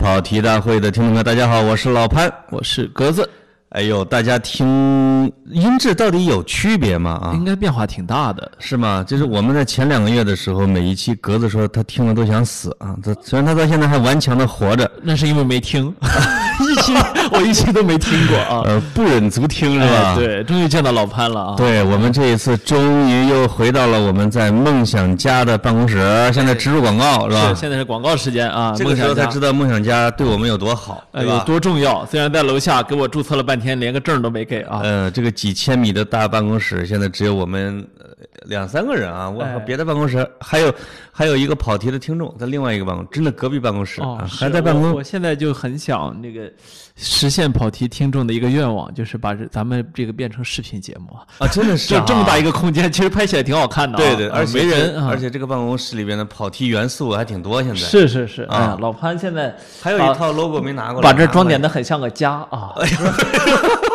跑题大会的听众们，大家好，我是老潘。我是格子，哎呦，大家听音质到底有区别吗？啊，应该变化挺大的。是吗？就是我们在前两个月的时候，每一期格子说他听了都想死啊。他虽然他到现在还顽强的活着，那是因为没听，一期我一期都没听过啊。呃，不忍足听是吧？哎对，终于见到老潘了啊。对我们这一次终于又回到了我们在梦想家的办公室，现在植入广告是吧是？现在是广告时间啊。这个时候才知道。梦想家对我们有多好，呃，有？多重要？虽然在楼下给我注册了半天，连个证都没给啊。呃，这个几千米的大办公室，现在只有我们呃两三个人啊。我别的办公室还有还有一个跑题的听众在另外一个办公，真的隔壁办公室还在办公我。我现在就很想那个实现跑题听众的一个愿望，就是把这咱们这个变成视频节目啊。啊，真的是啊 就这么大一个空间，其实拍起来挺好看的啊。对对，啊而且没人啊，而且这个办公室里边的跑题元素还挺多，现在是是是，哎老潘现在还有一套 logo 没拿过来，把这装点的。的很像个家啊，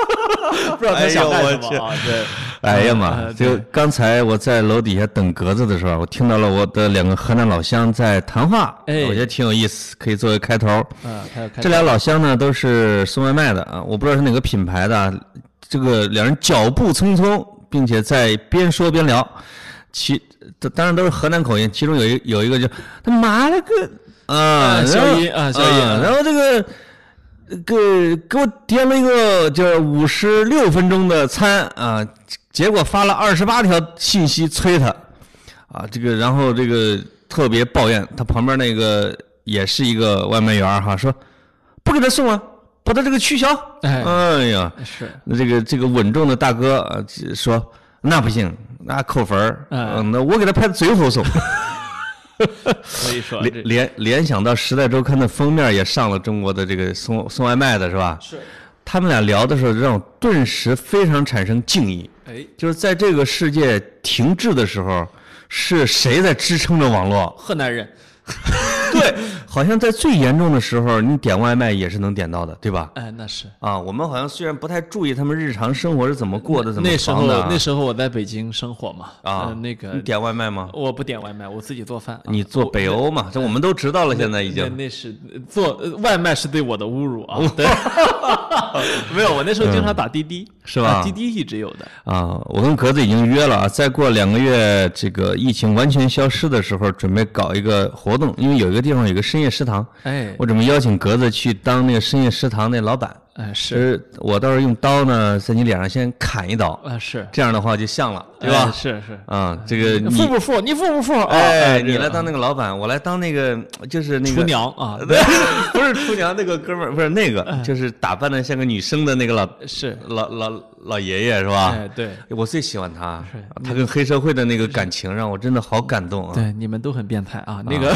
不知道他想干什么啊？对，哎呀妈！呃就刚才我在楼底下等格子的时候，我听到了我的两个河南老乡在谈话，哎我觉得挺有意思，可以作为开头。这俩老乡呢都是送外卖的啊，我不知道是哪个品牌的啊。这个两人脚步匆匆，并且在边说边聊，其这当然都是河南口音，其中有一有一个就他妈了个啊，小姨啊小姨然后这个。给给我点了一个就是五十六分钟的餐啊，结果发了二十八条信息催他，啊，这个然后这个特别抱怨，他旁边那个也是一个外卖员儿哈，说不给他送啊，把他这个取消。哎哎呀，是那这个这个稳重的大哥啊说那不行，那扣分儿，哎嗯，那我给他排到最后送。所以说联联联想到《时代周刊》的封面也上了中国的这个送送外卖的是吧？是他们俩聊的时候，让我顿时非常产生敬意。哎，就是在这个世界停滞的时候，是谁在支撑着网络？河南人，对，好像在最严重的时候，你点外卖也是能点到的，对吧？哎，那是啊，我们好像虽然不太注意他们日常生活是怎么过的，怎么那时候那时候我在北京生活嘛，啊呃，那个你点外卖吗？我不点外卖，我自己做饭啊。你做北欧嘛？这我们都知道了，现在已那经。那是做呃外卖是对我的侮辱啊！对，没有，我那时候经常打滴滴，是吧啊滴滴一直有的。啊，我跟格子已经约了啊，再过两个月，这个疫情完全消失的时候，准备搞一个活动，因为有一个地方有个深夜食堂，哎。我准备邀请格子去当那个深夜食堂那老板。哎是。是，我到时候用刀呢，在你脸上先砍一刀，啊是，这样的话就像了，对吧？哎是是。啊，这个你付不富？你富不付？啊哎，你来当那个老板，我来当那个就是那个厨娘啊，对，不是厨娘那个哥们儿，不是那个，就是打扮的像个女生的那个老是，老老老爷爷是吧？哎对我最喜欢他是，他跟黑社会的那个感情让我真的好感动啊！对，你们都很变态啊。那个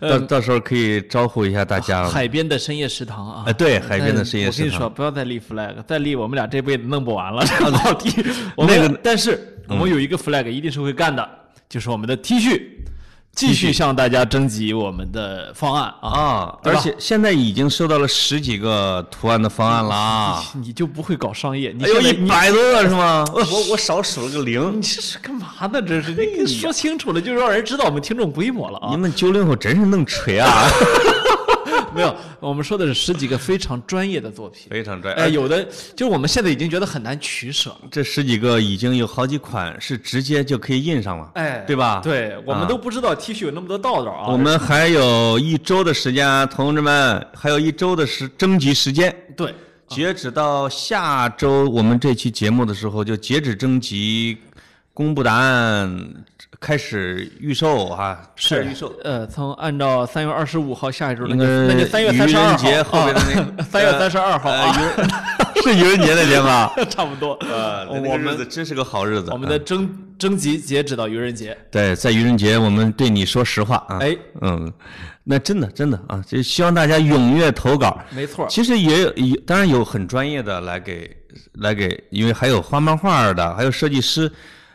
到到时候可以招呼一下大家了。海边的深夜食堂啊，哎，对，海边的深夜食堂我跟你说，不要再立 flag，再立我们俩这辈子弄不完了。这个老弟，我那个但是我们有一个 flag 一定是会干的，就是我们的 T 恤，继续向大家征集我们的方案啊。啊，而且现在已经收到了十几个图案的方案了啊！你就不会搞商业？你哎呦，现在一百多个是吗？我我我少数了个零你。这是干嘛呢？这是你说清楚了，就让人知道我们听众规模了啊你。们九零后真是能吹啊！没有，我们说的是十几个非常专业的作品。非常专业。哎，有的就是我们现在已经觉得很难取舍了。这十几个已经有好几款是直接就可以印上了，哎，对吧？对，我们啊都不知道 T 恤有那么多道道啊。我们还有一周的时间，同志们，还有一周的时征集时间，对截止到下周我们这期节目的时候就截止征集，公布答案，开始预售啊，开始预售。呃，从按照三月二十五号下一周，那应该就那就三月三十二人节号，后面的那 三月三十二号呃啊，愚人 是愚人节那天吧？差不多。呃，我们子真是个好日子。我们的征征集截止到愚人节。对，在愚人节我们对你说实话啊。哎，嗯，那真的真的啊，就希望大家踊跃投稿。没错，其实也有，也当然有很专业的来给来给，因为还有画漫画的，还有设计师，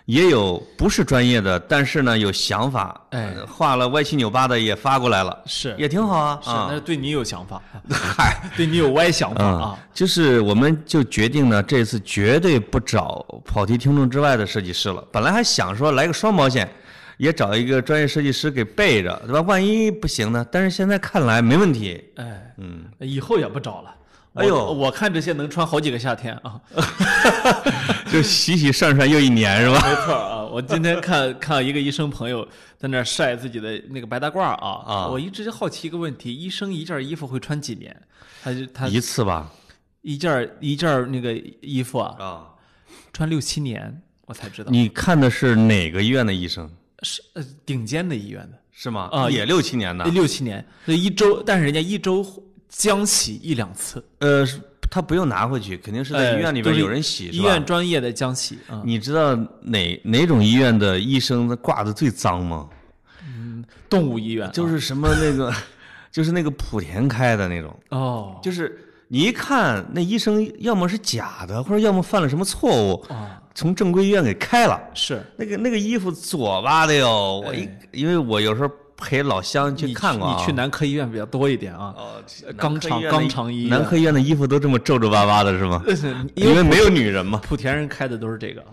也有不是专业的，但是呢有想法，哎呃画了歪七扭八的也发过来了，是也挺好啊。是，啊那是对你有想法，嗨，对你有歪想法嗯啊。，就是我们就决定呢，这次绝对不找跑题听众之外的设计师了。本来还想说来个双保险，也找一个专业设计师给备着，对吧？万一不行呢？但是现在看来没问题。哎，嗯，以后也不找了。哎呦我我看这些能穿好几个夏天啊。就洗洗涮涮又一年是吧？没错啊，我今天看看一个医生朋友在那晒自己的那个白大褂啊啊我一直好奇一个问题：医生一件衣服会穿几年？他就他一次吧。一件一件那个衣服啊，啊，穿六七年，我才知道你看的是哪个医院的医生？是呃顶尖的医院的是吗？啊也六七年的。六七年，这一周，但是人家一周将洗一两次，呃，是他不用拿回去，肯定是在哎医院里边有人洗，医是吧？院专业的将洗啊，你知道哪哪种医院的医生挂的最脏吗？嗯动物医院啊就是什么那个，就是那个莆田开的那种，哦。就是你一看那医生要么是假的，或者要么犯了什么错误，啊从正规医院给开了。是。那个那个衣服左吧的哟，我一哎。因为我有时候陪老乡去看过啊。你去男科医院比较多一点啊，哦，肛肠肛肠医院。男科医院的衣服都这么皱皱巴巴的是吗？因为没有女人嘛。莆田人开的都是这个。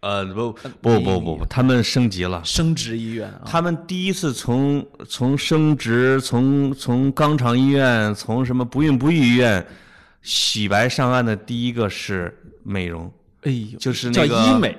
呃，不不不不不，他们升级了。生殖医院啊，他们第一次从从生殖，从从肛肠医院，从什么不孕不育医院洗白上岸的第一个是美容，哎呦，就是那个医美，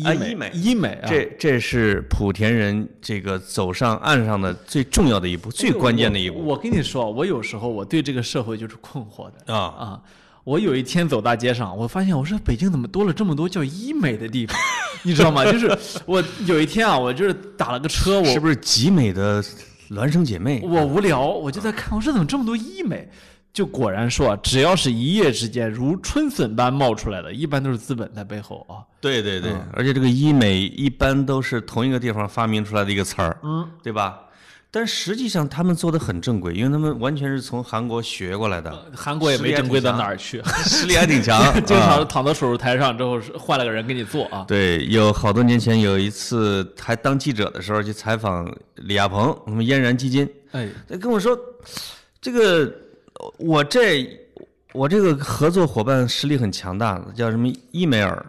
医啊美医美医美啊，这这是莆田人这个走上岸上的最重要的一步，最关键的一步我。我跟你说，我有时候我对这个社会就是困惑的啊！啊。我有一天走大街上，我发现我说北京怎么多了这么多叫医美的地方，你知道吗？就是我有一天啊，我就是打了个车，我是不是集美的孪生姐妹？我无聊，我就在看，我说怎么这么多医美？就果然说啊，只要是一夜之间如春笋般冒出来的，一般都是资本在背后啊。对对对，嗯。而且这个医美一般都是同一个地方发明出来的一个词儿，嗯，对吧？但实际上他们做的很正规，因为他们完全是从韩国学过来的，韩国也没正规到哪儿去，实力还挺强，经啊。常躺到手术台上之后是换了个人给你做。啊。对，有好多年前有一次还当记者的时候去采访李亚鹏，我们嫣然基金，哎，他跟我说，这个我这我这个合作伙伴实力很强大的，叫什么伊美尔。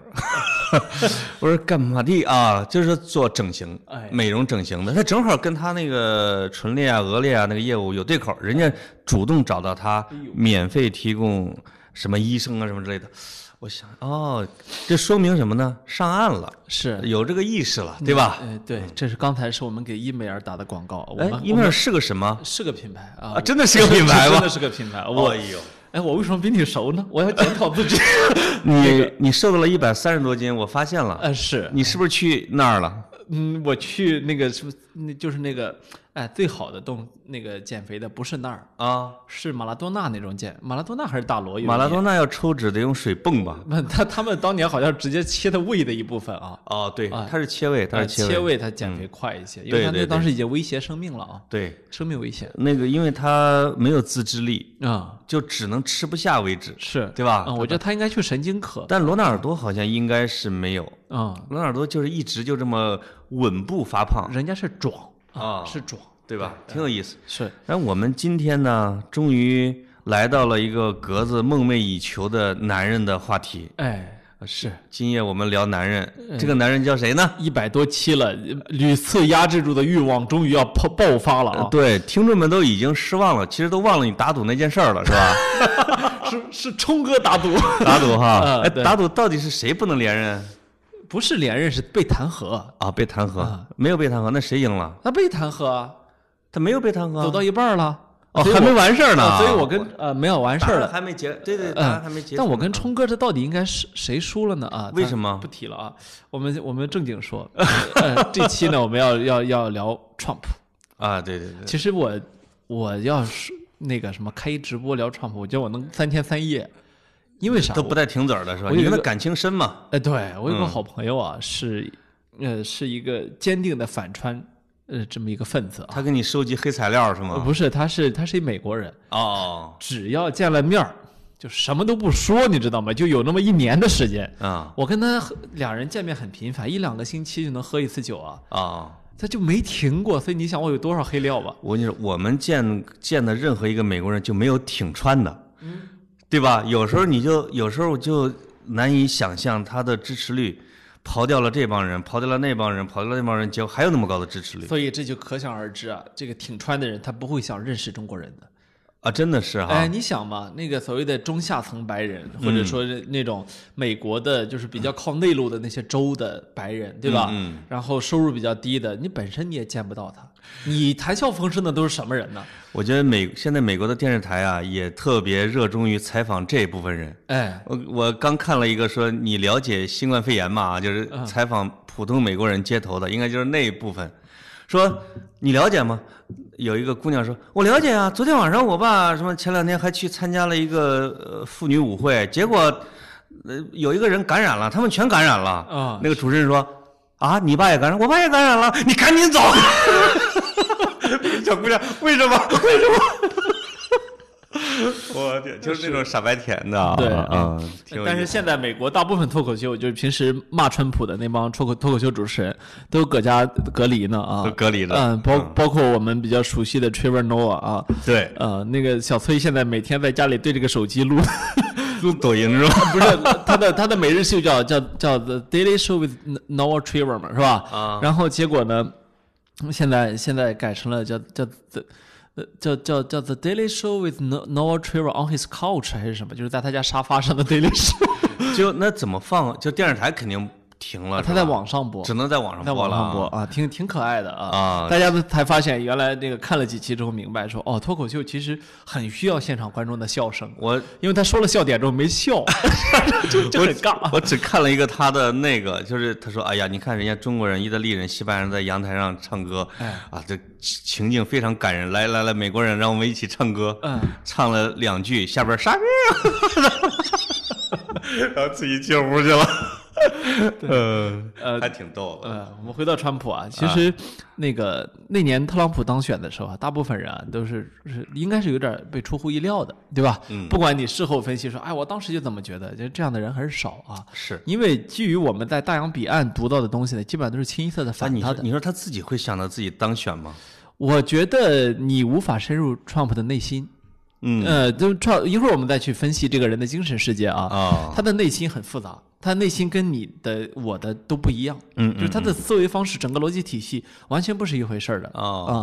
我说干嘛的啊？就是做整形哎、美容整形的。他正好跟他那个唇裂啊、额裂啊那个业务有对口，人家主动找到他，免费提供什么医生啊什么之类的。我想，哦，这说明什么呢？上岸了，是有这个意识了，对吧？哎，对，这是刚才是我们给伊美尔打的广告。我们，哎伊美尔是个什么？是个品牌啊啊，真的是个品牌吗真的？是个品牌。我哎呦，哎，我为什么比你熟呢？我要检讨自己。你你瘦到了一百三十多斤，我发现了。呃，是，你是不是去那儿了？嗯，我去那个是不是那就是那个哎最好的动那个减肥的不是那儿，啊，是马拉多纳那种减，马拉多纳还是大罗有？马拉多纳要抽脂得用水泵吧？那，他他们当年好像直接切的胃的一部分啊，哦，对，他是切胃，它呃是切胃。胃他减肥快一些，因为他那当时已经威胁生命了啊，对，生命危险那个因为他没有自制力，啊，就只能吃不下为止，是对吧？啊，我觉得他应该去神经科但罗纳尔多好像应该是没有，啊，罗纳尔多就是一直就这么稳步发胖，人家是壮啊是壮，对吧？挺有意思。是但我们今天呢，终于来到了一个格子梦寐以求的男人的话题。哎是今夜我们聊男人，嗯这个男人叫谁呢？一百多期了，屡次压制住的欲望终于要爆爆发了啊！对，听众们都已经失望了，其实都忘了你打赌那件事儿了，是吧？是是冲哥打赌，打赌哈，哎，打赌到底是谁不能连任不是连任是被弹劾，啊？被弹劾啊，没有被弹劾，那谁赢了？他被弹劾啊，他没有被弹劾，走到一半了，哦，还没完事儿呢啊，所以我跟呃没有完事儿了。还没结，对对，答案还没结。但我跟冲哥这到底应该是谁输了呢？啊，为什么不提了啊？我们我们正经说，呃，这期呢我们要要要聊 Trump。啊，对对对，其实我我要是那个什么开一直播聊 Trump，我觉得我能三天三夜，因为啥？都不带停嘴儿的是吧？你跟他感情深嘛？哎，对我有个嗯好朋友啊，是呃是一个坚定的反川呃这么一个分子啊。他给你收集黑材料是呃吗？不是，他是他是一美国人，哦，只要见了面儿就什么都不说，你知道吗？就有那么一年的时间，啊我跟他两人见面很频繁，一两个星期就能喝一次酒啊，啊！他就没停过。所以你想我有多少黑料吧？我跟你说，我们见见的任何一个美国人就没有挺川的，对吧？有时候你就有时候就难以想象他的支持率刨掉了这帮人，刨掉了那帮人，刨掉了那帮人，结果还有那么高的支持率所以这就可想而知啊，这个挺川的人他不会想认识中国人的。啊！真的是哈，哎，你想嘛，那个所谓的中下层白人，或者说是那种美国的，就是比较靠内陆的那些州的白人，对吧？嗯然后收入比较低的，你本身你也见不到他，你谈笑风生的都是什么人呢？我觉得美现在美国的电视台啊，也特别热衷于采访这部分人。哎，我我刚看了一个说你了解新冠肺炎吗？就是采访普通美国人街头的，应该就是那一部分。说你了解吗？有一个姑娘说，我了解啊。昨天晚上我爸什么前两天还去参加了一个呃妇女舞会，结果呃有一个人感染了，他们全感染了。啊那个主持人说啊，你爸也感染，我爸也感染了，你赶紧走。小姑娘，为什么？为什么？我天，就是那种傻白甜的啊，对。啊，挺有但是现在美国大部分脱口秀，就是平时骂川普的那帮脱口脱口秀主持人，都搁家隔离呢啊，都隔离了。嗯，包包括我们比较熟悉的 Trevor Noah 啊，对，呃，那个小崔现在每天在家里对着个手机录，录抖音是吧？不是他的他的每日秀叫叫叫 The Daily Show with Noah Trevor 嘛，是吧？啊。然后结果呢，现在现在改成了叫叫 The 呃叫叫叫 The Daily Show with No- Noah Trevor on his couch 还是什么？就是在他家沙发上的 Daily Show，就那怎么放？就电视台肯定停了，他在网上播。只能在网上在播了啊网上播啊，挺挺可爱的啊！啊大家都才发现，原来那个看了几期之后明白说，哦，脱口秀其实很需要现场观众的笑声，我因为他说了笑点之后没笑，就就很尬。我只看了一个他的那个，就是他说：“哎呀，你看人家中国人、意大利人、西班牙人在阳台上唱歌，哎啊，这情境非常感人。来来来，美国人，让我们一起唱歌。嗯，唱了两句，下边傻逼，然后自己进屋去了。呃呃还挺逗的。呃，我们回到川普啊，其实那个那年特朗普当选的时候啊，大部分人啊都是是应该是有点被出乎意料的，对吧？嗯不管你事后分析说，哎，我当时就怎么觉得，就这样的人很少啊。是，因为基于我们在大洋彼岸读到的东西呢，基本上都是清一色的反他的。你说你说他自己会想到自己当选吗？我觉得你无法深入 Trump 的内心。嗯呃，就 Trump 一会儿我们再去分析这个人的精神世界啊。啊，他的内心很复杂，他内心跟你的、我的都不一样，嗯就是他的思维方式、整个逻辑体系完全不是一回事儿的哦啊。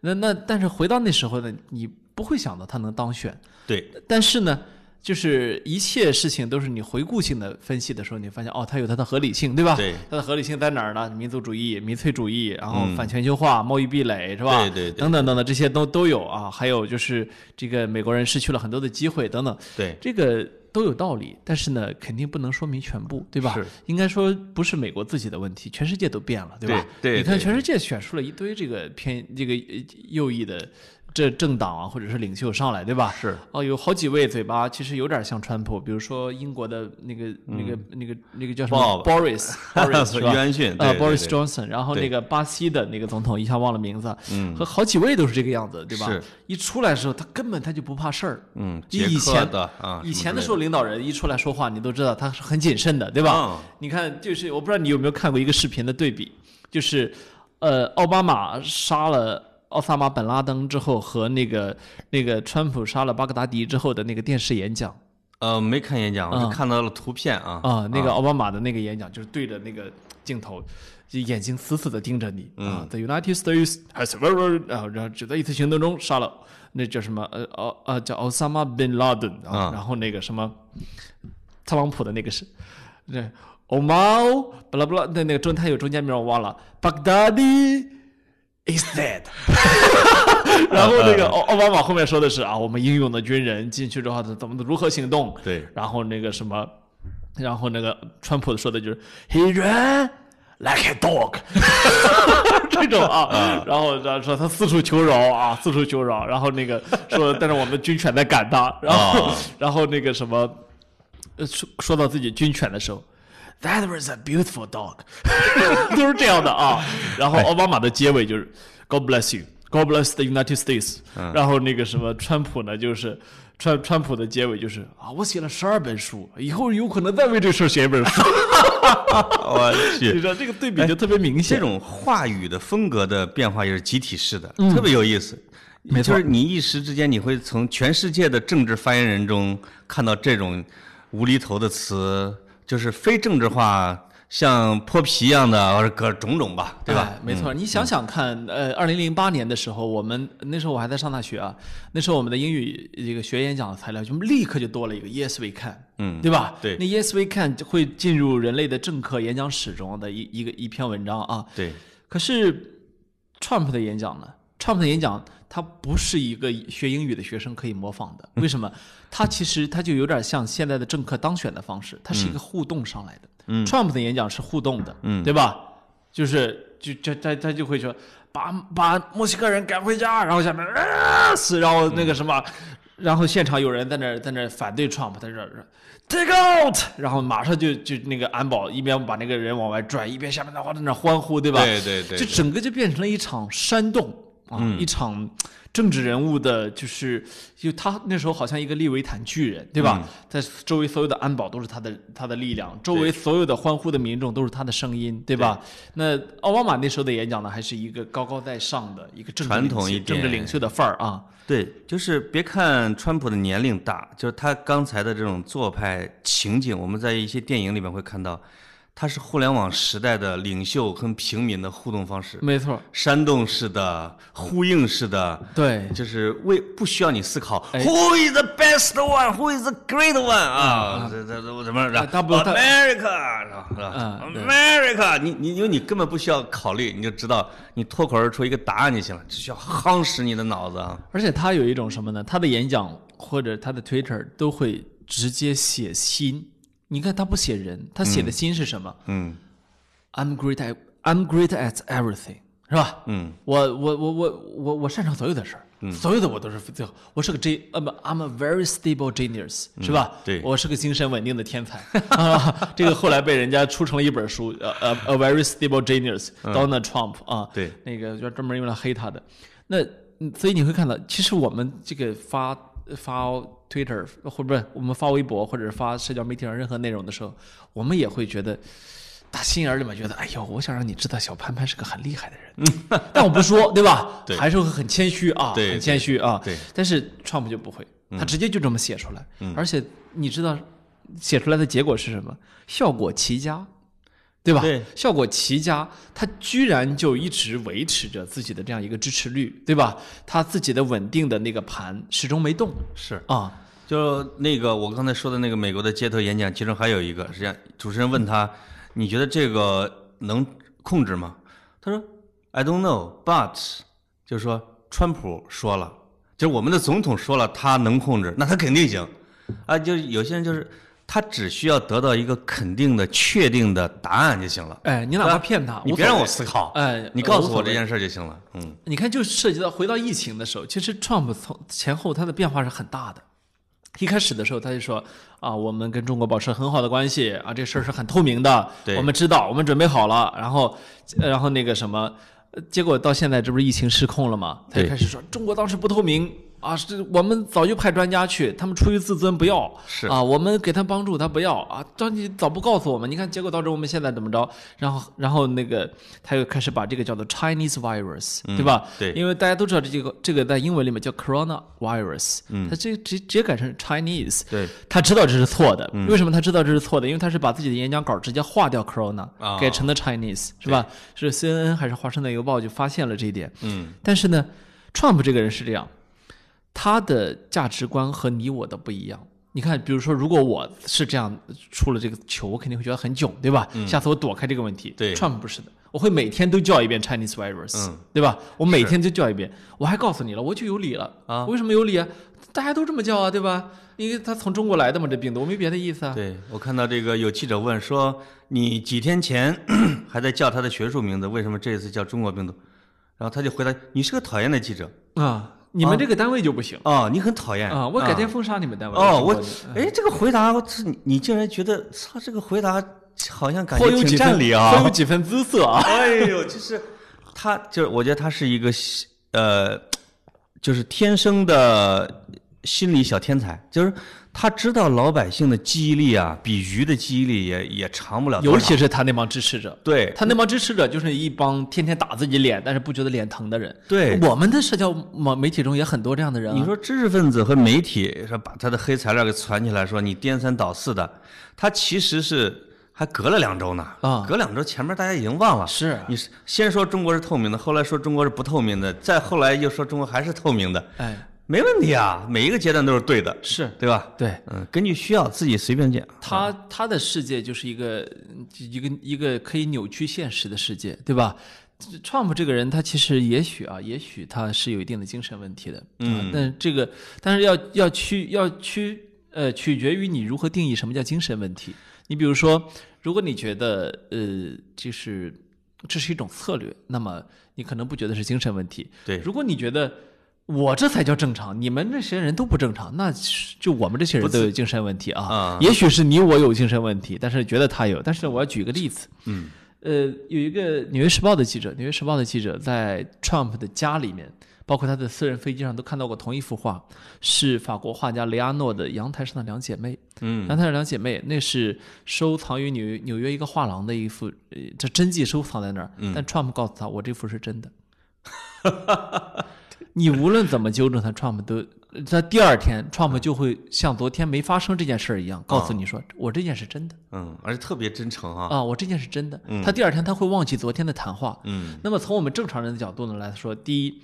那那但是回到那时候呢，你不会想到他能当选，对，但是呢，就是一切事情都是你回顾性的分析的时候，你发现哦，它有它的合理性，对吧？对，它的合理性在哪儿呢？民族主义、民粹主义，然后嗯反全球化、贸易壁垒，是吧？对对对等等等等，这些都都有啊。还有就是这个美国人失去了很多的机会等等，对，这个都有道理，但是呢，肯定不能说明全部，对吧？应该说不是美国自己的问题，全世界都变了，对吧？对对对你看全世界选出了一堆这个偏这个呃右翼的这政党啊，或者是领袖上来，对吧？是哦，有好几位嘴巴其实有点像川普，比如说英国的那个、那个、那个、那个叫什么 Boris Boris 是吧？约翰逊呃，Boris Johnson，然后那个巴西的那个总统一下忘了名字，嗯和好几位都是这个样子，对吧？是一出来的时候，他根本他就不怕事儿。嗯，以前的啊，以前的时候，领导人一出来说话，你都知道他是很谨慎的，对吧？嗯你看，就是我不知道你有没有看过一个视频的对比，就是呃，奥巴马杀了奥萨马本拉登之后，和那个那个川普杀了巴格达迪之后的那个电视演讲。呃，没看演讲，我就嗯看到了图片啊。啊，那个奥巴马的那个演讲，就是对着那个镜头。就眼睛死死的盯着你。啊！The United States has 啊，然后只在一次行动中杀了那叫什么呃奥呃叫奥萨马 bin Laden 啊，嗯然后那个什么特朗普的那个是这欧猫巴拉巴拉那那个中他有中间名我忘了，Baghdadi is dead。然后那个奥奥巴马后面说的是啊，我们英勇的军人进去之后怎么如何行动？对，然后那个什么，然后那个川普说的就是 He ran like a dog，这种啊，然后然后说他四处求饶啊，四处求饶，然后那个说，但是我们军犬在赶他，然后、啊然后那个什么，呃说说到自己军犬的时候。That was a beautiful dog，都是这样的啊。然后奥巴马的结尾就是 God bless you，God bless the United States、然后那个什么川普呢，就是川川普的结尾就是啊，我写了十二本书，以后有可能再为这事儿写一本书。我去你去知，道这个对比就特别明显这。种话语的风格的变化也是集体式的，特别有意思。嗯没错就是你一时之间，你会从全世界的政治发言人中看到这种无厘头的词，就是非政治化像泼皮一样的，或者各种种吧，对吧？哎没错，你想想看，呃，二零零八年的时候，我们那时候我还在上大学啊，那时候我们的英语这个学演讲的材料就立刻就多了一个 Yes we can，嗯对吧？对那 Yes we can 就会进入人类的政客演讲史中的一一个一篇文章啊。对，可是 Trump 的演讲呢？Trump 的演讲，他不是一个学英语的学生可以模仿的。为什么？他其实他就有点像现在的政客当选的方式，他是一个互动上来的。嗯 Trump 的演讲是互动的，嗯对吧？就是就就他他就会说把把墨西哥人赶回家，然后下面啊死，然后那个什么，然后现场有人在那儿在那儿反对 Trump，他说 take out，然后马上就就那个安保一边把那个人往外拽，一边下面的话在那欢呼，对吧？对对对就整个就变成了一场煽动啊，一场政治人物的，就是就他那时候好像一个利维坦巨人，对吧？在周围所有的安保都是他的他的力量，周围所有的欢呼的民众都是他的声音，对吧？那奥巴马那时候的演讲呢，还是一个高高在上的一个政治传领袖统一点政治领袖的范儿啊。对，就是别看川普的年龄大，就是他刚才的这种做派情景，我们在一些电影里面会看到，他是互联网时代的领袖跟平民的互动方式，没错，煽动式的、呼应式的，对，就是为不需要你思考、哎 Who is the best one? Who is the great one? 啊，这这这怎么着？America 是吧？America，你你因为你根本不需要考虑，你就知道你脱口而出一个答案就行了，只需要夯实你的脑子啊。而且他有一种什么呢？他的演讲或者他的 Twitter 都会直接写心。你看他不写人，他写的心是什么、嗯 i m great at I'm great at everything，是吧？嗯，我我我我我我擅长所有的事儿，所有的我都是最好。我是个不，I'm a very stable genius，、是吧？对我是个精神稳定的天才。啊，这个后来被人家出成了一本书，呃呃，A very stable genius，Donald Trump 啊，对，那个就专门用来黑他的。那嗯所以你会看到，其实我们这个发发 Twitter 或者不是我们发微博或者是发社交媒体上任何内容的时候，我们也会觉得。打心眼儿里面觉得，哎呦，我想让你知道小潘潘是个很厉害的人，但我不说，对吧？对还是会很谦虚啊，对很谦虚啊。对但是 Trump 就不会，他直接就这么写出来，而且你知道写出来的结果是什么？效果奇佳，对吧？对效果奇佳，他居然就一直维持着自己的这样一个支持率，对吧？他自己的稳定的那个盘始终没动是，啊。就那个我刚才说的那个美国的街头演讲，其中还有一个，实际上主持人问他，你觉得这个能控制吗？他说 I don't know, but 就是说川普说了，就是我们的总统说了，他能控制，那他肯定行。啊，就是有些人就是他只需要得到一个肯定的、确定的答案就行了。哎，你哪怕骗他，你别让我思考，哎你告诉我这件事儿就行了。嗯，你看，就涉及到回到疫情的时候，其实 Trump 从前后他的变化是很大的。一开始的时候，他就说啊，我们跟中国保持很好的关系啊，这事儿是很透明的，我们知道，我们准备好了。然后，呃然后那个什么，呃结果到现在这不是疫情失控了吗？他就开始说中国当时不透明啊，是我们早就派专家去，他们出于自尊不要，是啊，我们给他帮助他不要啊，张你早不告诉我们，你看结果导致我们现在怎么着？然后，然后那个他又开始把这个叫做 Chinese virus，、对吧？对因为大家都知道这个这个在英文里面叫 Corona virus，嗯，他这直直接改成 Chinese，对，他知道这是错的，为什么他知道这是错的？因为他是把自己的演讲稿直接划掉 Corona，、啊改成了 Chinese，是吧？是 CNN 还是华盛顿邮报就发现了这一点，嗯，但是呢，Trump 这个人是这样，他的价值观和你我的不一样。你看，比如说，如果我是这样出了这个球，我肯定会觉得很囧，对吧？下次我躲开这个问题。嗯对，Trump 不是的，我会每天都叫一遍 Chinese virus，、嗯对吧？我每天都叫一遍，我还告诉你了，我就有理了啊为什么有理啊？大家都这么叫啊，对吧？因为他从中国来的嘛，这病毒，我没别的意思啊。对我看到这个有记者问说，你几天前 还在叫他的学术名字，为什么这一次叫中国病毒？然后他就回答：“你是个讨厌的记者啊，你们这个单位就不行哦，你很讨厌啊，我改天封杀你们单位。哦，我哎，这个回答，我操你你竟然觉得操这个回答好像感颇觉挺有几分占理啊颇有！几分姿色啊。哎呦，就是他，就是我觉得他是一个呃，就是天生的心理小天才，就是他知道老百姓的记忆力啊，比鱼的记忆力也也长不了多。尤其是他那帮支持者，对他那帮支持者就是一帮天天打自己脸，但是不觉得脸疼的人。对我们的社交媒媒体中也很多这样的人、啊。你说知识分子和媒体说把他的黑材料给传起来，说你颠三倒四的，他其实是还隔了两周呢啊隔两周前面大家已经忘了。是你是先说中国是透明的，后来说中国是不透明的，再后来又说中国还是透明的，哎，没问题啊，每一个阶段都是对的，是对吧？对。嗯，根据需要自己随便讲。他他的世界就是一个一个一个可以扭曲现实的世界，对吧？Trump 这个人，他其实也许啊，也许他是有一定的精神问题的，嗯，但这个但是要要去要去呃，取决于你如何定义什么叫精神问题。你比如说，如果你觉得呃，就是这是一种策略，那么你可能不觉得是精神问题。对如果你觉得我这才叫正常，你们这些人都不正常，那就我们这些人都有精神问题啊。啊也许是你我有精神问题，但是觉得他有。但是我要举个例子，嗯，呃，有一个《纽约时报》的记者，《纽约时报》的记者在 Trump 的家里面，包括他的私人飞机上都看到过同一幅画，是法国画家雷阿诺的《阳台上的两姐妹》。嗯，阳台上两姐妹，那是收藏于纽约纽约一个画廊的一幅，呃，这真迹收藏在那儿。嗯但 Trump 告诉他，我这幅是真的。你无论怎么纠正他，Trump 都在第二天，Trump 就会像昨天没发生这件事儿一样，告诉你说，我这件是真的嗯，而且特别真诚啊。啊，我这件是真的。他第二天他会忘记昨天的谈话。嗯那么从我们正常人的角度呢来说，第一，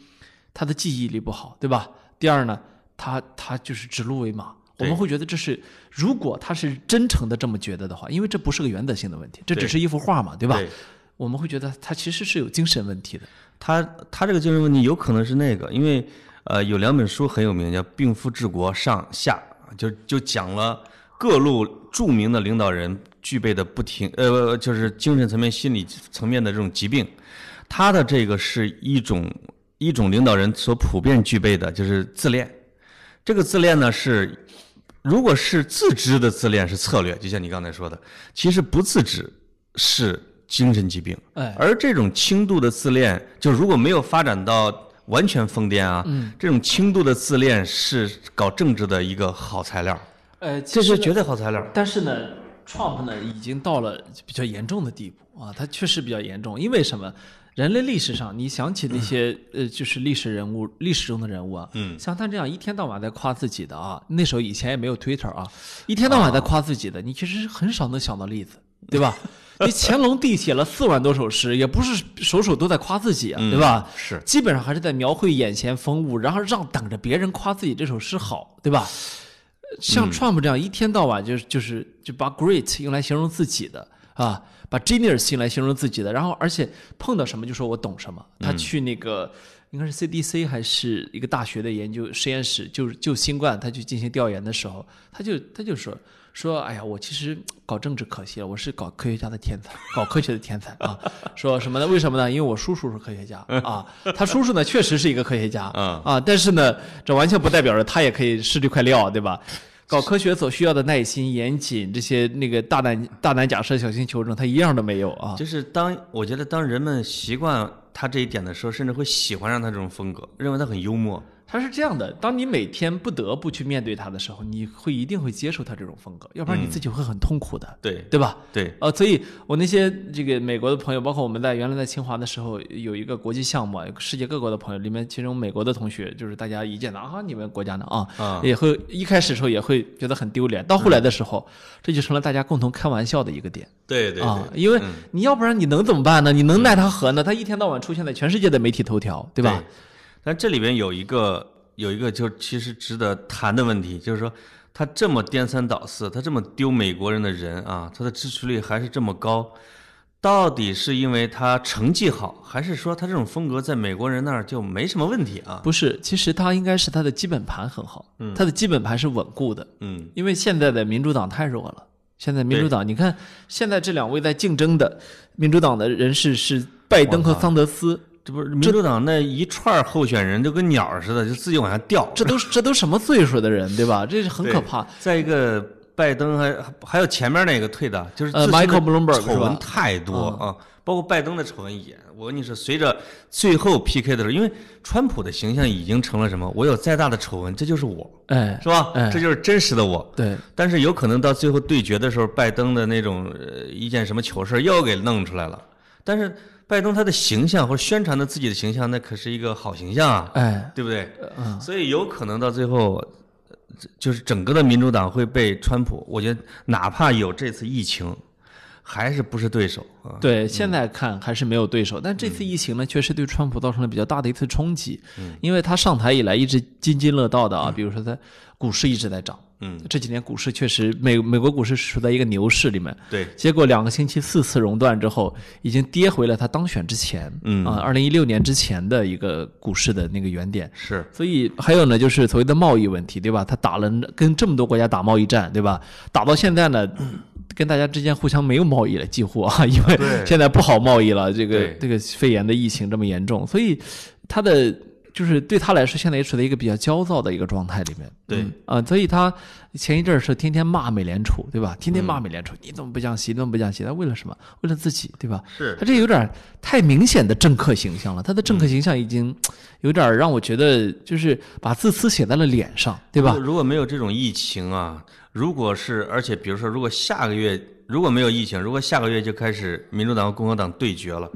他的记忆力不好，对吧？第二呢，他他就是指鹿为马。我们会觉得这是，如果他是真诚的这么觉得的话，因为这不是个原则性的问题，这只是一幅画嘛，对吧？对我们会觉得他其实是有精神问题的。他他这个精神问题有可能是那个，因为呃有两本书很有名，叫《病夫治国上下》，就就讲了各路著名的领导人具备的不停呃就是精神层面、心理层面的这种疾病。他的这个是一种一种领导人所普遍具备的，就是自恋。这个自恋呢是，如果是自知的自恋是策略，就像你刚才说的，其实不自知是精神疾病。哎，而这种轻度的自恋，就如果没有发展到完全疯癫啊，嗯这种轻度的自恋是搞政治的一个好材料，呃，这是绝对好材料。但是呢，Trump 呢已经到了比较严重的地步啊，他确实比较严重。因为什么？人类历史上，你想起那些、呃，就是历史人物、历史中的人物啊，嗯像他这样一天到晚在夸自己的啊，那时候以前也没有 Twitter 啊，一天到晚在夸自己的，你其实很少能想到例子，对吧？你乾隆帝写了四万多首诗，也不是首首都在夸自己啊，对吧？是基本上还是在描绘眼前风物，然后让等着别人夸自己这首诗好，对吧？像 Trump 这样一天到晚就是就是就把 great 用来形容自己的啊，把 genius 用来形容自己的，然后而且碰到什么就说我懂什么。他去那个应该是 CDC 还是一个大学的研究实验室，就就新冠，他去进行调研的时候，他就他就说说，哎呀，我其实搞政治可惜了，我是搞科学家的天才，搞科学的天才啊。说什么呢？为什么呢？因为我叔叔是科学家啊，他叔叔呢确实是一个科学家嗯啊，但是呢，这完全不代表着他也可以是这块料，对吧？搞科学所需要的耐心、严谨，这些那个大胆大胆假设、小心求证，他一样都没有啊。就是当我觉得当人们习惯他这一点的时候，甚至会喜欢上他这种风格，认为他很幽默。他是这样的：当你每天不得不去面对他的时候，你会一定会接受他这种风格，要不然你自己会很痛苦的，对对吧？对，呃，所以我那些这个美国的朋友，包括我们在原来在清华的时候，有一个国际项目啊，世界各国的朋友，里面其中美国的同学，就是大家一见到啊，你们国家的啊，啊也会一开始的时候也会觉得很丢脸，到后来的时候，这就成了大家共同开玩笑的一个点对对啊，对，因为你要不然你能怎么办呢？你能奈他何呢？他一天到晚出现在全世界的媒体头条，对吧？但这里边有一个有一个就其实值得谈的问题，就是说他这么颠三倒四，他这么丢美国人的人啊，他的支持率还是这么高，到底是因为他成绩好，还是说他这种风格在美国人那儿就没什么问题啊？不是，其实他应该是他的基本盘很好，他的基本盘是稳固的，嗯，因为现在的民主党太弱了。现在民主党，你看现在这两位在竞争的民主党的人士是拜登和桑德斯，这不是民主党那一串候选人就跟鸟似的，就自己往下掉。这都是这都什么岁数的人，对吧？这是很可怕。再一个，拜登还还有前面那个退的，就是丑闻太多啊，包括拜登的丑闻也。我跟你说，随着最后 PK 的时候，因为川普的形象已经成了什么？我有再大的丑闻，这就是我，哎，是吧？哎这就是真实的我。对，但是有可能到最后对决的时候，拜登的那种呃一件什么糗事儿又给弄出来了。但是拜登他的形象或者宣传的自己的形象，那可是一个好形象啊，哎，对不对？嗯，所以有可能到最后，呃就是整个的民主党会被川普，我觉得哪怕有这次疫情，还是不是对手啊？对，现在看还是没有对手，但这次疫情呢，确实对川普造成了比较大的一次冲击，因为他上台以来一直津津乐道的啊，比如说他股市一直在涨，嗯，这几年股市确实美美国股市是处在一个牛市里面，对，结果两个星期四次熔断之后，已经跌回了他当选之前，嗯啊，二零一六年之前的一个股市的那个原点。是所以还有呢，就是所谓的贸易问题，对吧？他打了跟这么多国家打贸易战，对吧？打到现在呢，跟大家之间互相没有贸易了，几乎啊，因为现在不好贸易了，这个这个肺炎的疫情这么严重，所以他的就是对他来说，现在也处在一个比较焦躁的一个状态里面。对嗯啊、所以他前一阵儿是天天骂美联储，对吧？天天嗯骂美联储，你怎么不降息？你怎么不降息？他为了什么？为了自己，对吧？是他这有点儿太明显的政客形象了，他的政嗯客形象已经有点儿让我觉得就是把自私写在了脸上，对吧？如果没有这种疫情啊，如果是而且比如说，如果下个月如果没有疫情，如果下个月就开始民主党和共和党对决了，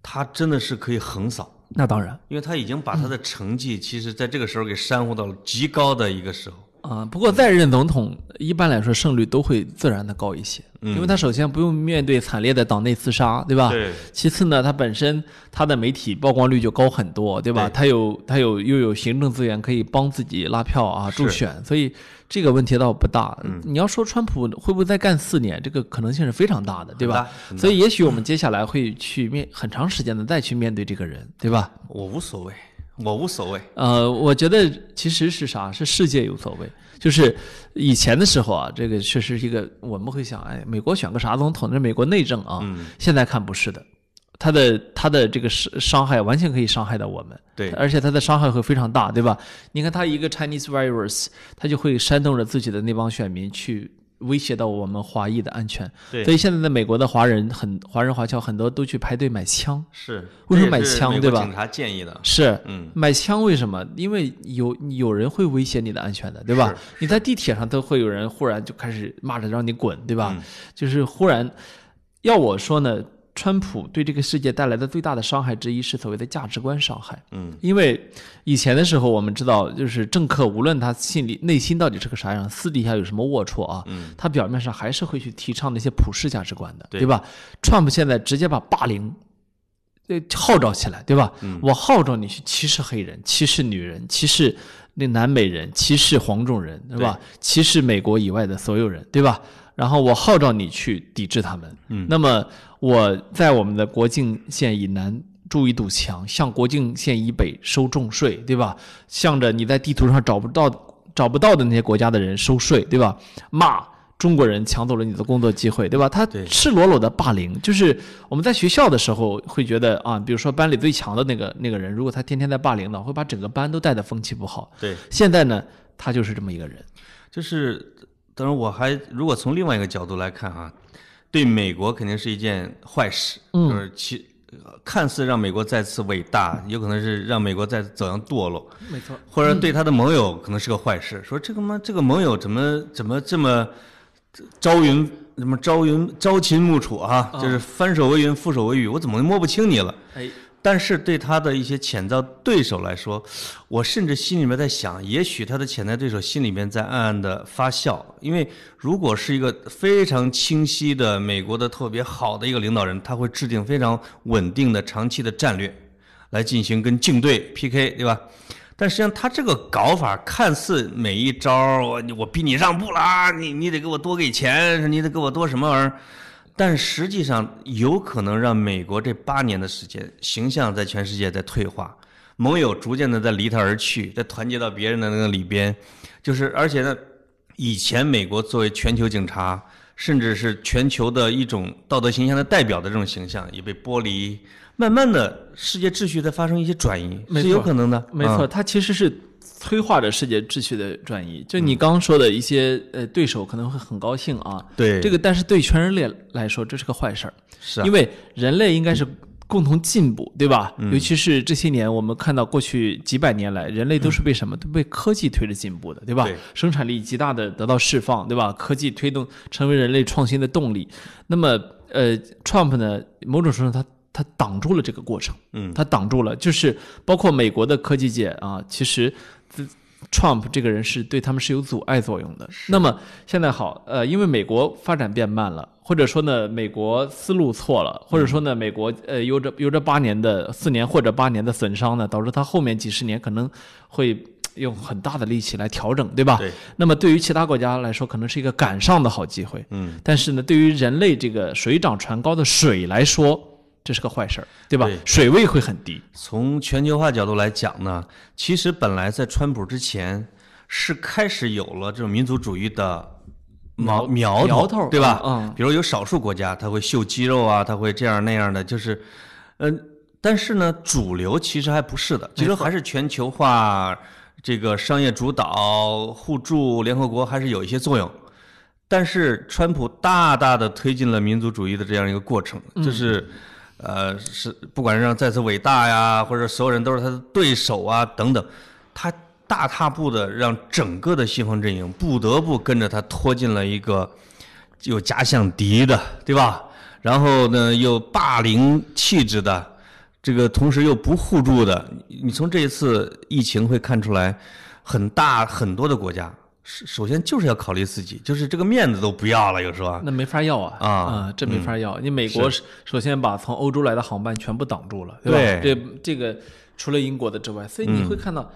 他真的是可以横扫。那当然因为他已经把他的成绩，其实在这个时候给煽乎到了极高的一个时候。啊、不过在任总统一般来说胜率都会自然的高一些，因为他首先不用面对惨烈的党内厮杀，对吧？对其次呢，他本身他的媒体曝光率就高很多，对吧？对他有他有又有行政资源可以帮自己拉票啊、助选，所以这个问题倒不大。你要说川普会不会再干四年，这个可能性是非常大的，对吧所以也许我们接下来会去面很长时间的再去面对这个人，对吧？我无所谓，我无所谓。呃，我觉得其实是啥？是世界有所谓。就是以前的时候啊，这个确实是一个我们会想，哎，美国选个啥总统？那是美国内政啊。嗯现在看不是的，他的他的这个伤伤害完全可以伤害到我们。对而且他的伤害会非常大，对吧？你看他一个 Chinese virus，他就会煽动着自己的那帮选民去威胁到我们华裔的安全。对所以现在在美国的华人很华人华侨很多都去排队买枪。是，为什么买枪对吧警察建议的。是，嗯，买枪为什么？因为有有人会威胁你的安全的，对吧？你在地铁上都会有人忽然就开始骂着让你滚，对吧？嗯就是忽然，要我说呢，川普对这个世界带来的最大的伤害之一是所谓的价值观伤害。嗯，因为以前的时候，我们知道，就是政客无论他心里内心到底是个啥样，私底下有什么龌龊啊，嗯他表面上还是会去提倡那些普世价值观的，对对吧？Trump 现在直接把霸凌。呃，号召起来，对吧？嗯我号召你去歧视黑人、歧视女人、歧视那南美人、歧视黄种人，对吧？歧视美国以外的所有人，对吧？然后我号召你去抵制他们。嗯那么我在我们的国境线以南筑一堵墙，向国境线以北收重税，对吧？向着你在地图上找不到找不到的那些国家的人收税，对吧？骂中国人抢走了你的工作机会，对吧？他赤裸裸的霸凌，就是我们在学校的时候会觉得啊，比如说班里最强的那个那个人，如果他天天在霸凌呢，会把整个班都带的风气不好。对，现在呢，他就是这么一个人。就是，当然我还如果从另外一个角度来看啊，对美国肯定是一件坏事，嗯就是其呃看似让美国再次伟大，有可能是让美国再次走向堕落，没错，或者对他的盟友可能是个坏事。说这个吗，这个盟友怎么怎么这么朝云什么朝云朝秦暮楚啊？就是翻手为云，覆手为雨，我怎么摸不清你了？哎，但是对他的一些潜在对手来说，我甚至心里面在想，也许他的潜在对手心里面在暗暗的发笑，因为如果是一个非常清晰的美国的特别好的一个领导人，他会制定非常稳定的长期的战略，来进行跟竞对 PK，对吧？但实际上，他这个搞法看似每一招我我逼你让步啦，你你得给我多给钱，你得给我多什么玩意儿，但实际上有可能让美国这八年的时间形象在全世界在退化，盟友逐渐的在离他而去，在团结到别人的那个里边，就是而且呢，以前美国作为全球警察，甚至是全球的一种道德形象的代表的这种形象也被剥离，慢慢的世界秩序在发生一些转移，是有可能的，没错，啊，它其实是催化着世界秩序的转移。就你刚刚说的一些呃对手可能会很高兴啊，对，这个但是对全人类来说这是个坏事儿，是啊因为人类应该是共同进步，对吧？嗯尤其是这些年，我们看到过去几百年来，人类都是被什么？都被科技推着进步的，对吧？对生产力极大的得到释放，对吧？科技推动成为人类创新的动力。那么，呃，Trump 呢，某种程度上他他挡住了这个过程，嗯他挡住了，就是包括美国的科技界啊，其实。Trump 这个人是对他们是有阻碍作用的。那么现在好，呃，因为美国发展变慢了，或者说呢，美国思路错了，或者说呢，美国呃有着有着八年的四年或者八年的损伤呢，导致他后面几十年可能会用很大的力气来调整，对吧？对。那么对于其他国家来说，可能是一个赶上的好机会。嗯。但是呢，对于人类这个水涨船高的水来说，这是个坏事儿，对吧？对水位会很低。从全球化角度来讲呢，其实本来在川普之前是开始有了这种民族主义的苗苗苗头对吧？嗯嗯比如有少数国家，他会秀肌肉啊，他会这样那样的，就是，嗯、但是呢，主流其实还不是的，其实还是全球化，这个商业主导、互助、联合国还是有一些作用。但是川普大大的推进了民族主义的这样一个过程，就是，呃，是不管让再次伟大呀，或者所有人都是他的对手啊等等，他大踏步的让整个的西方阵营不得不跟着他拖进了一个有假想敌的，对吧？然后呢，又霸凌气质的，这个同时又不互助的。你从这一次疫情会看出来，很大很多的国家，首首先就是要考虑自己，就是这个面子都不要了，有时候啊。那没法要啊啊这没法要。你美国首先把从欧洲来的航班全部挡住了，对吧？对这这个除了英国的之外，所以你会看到，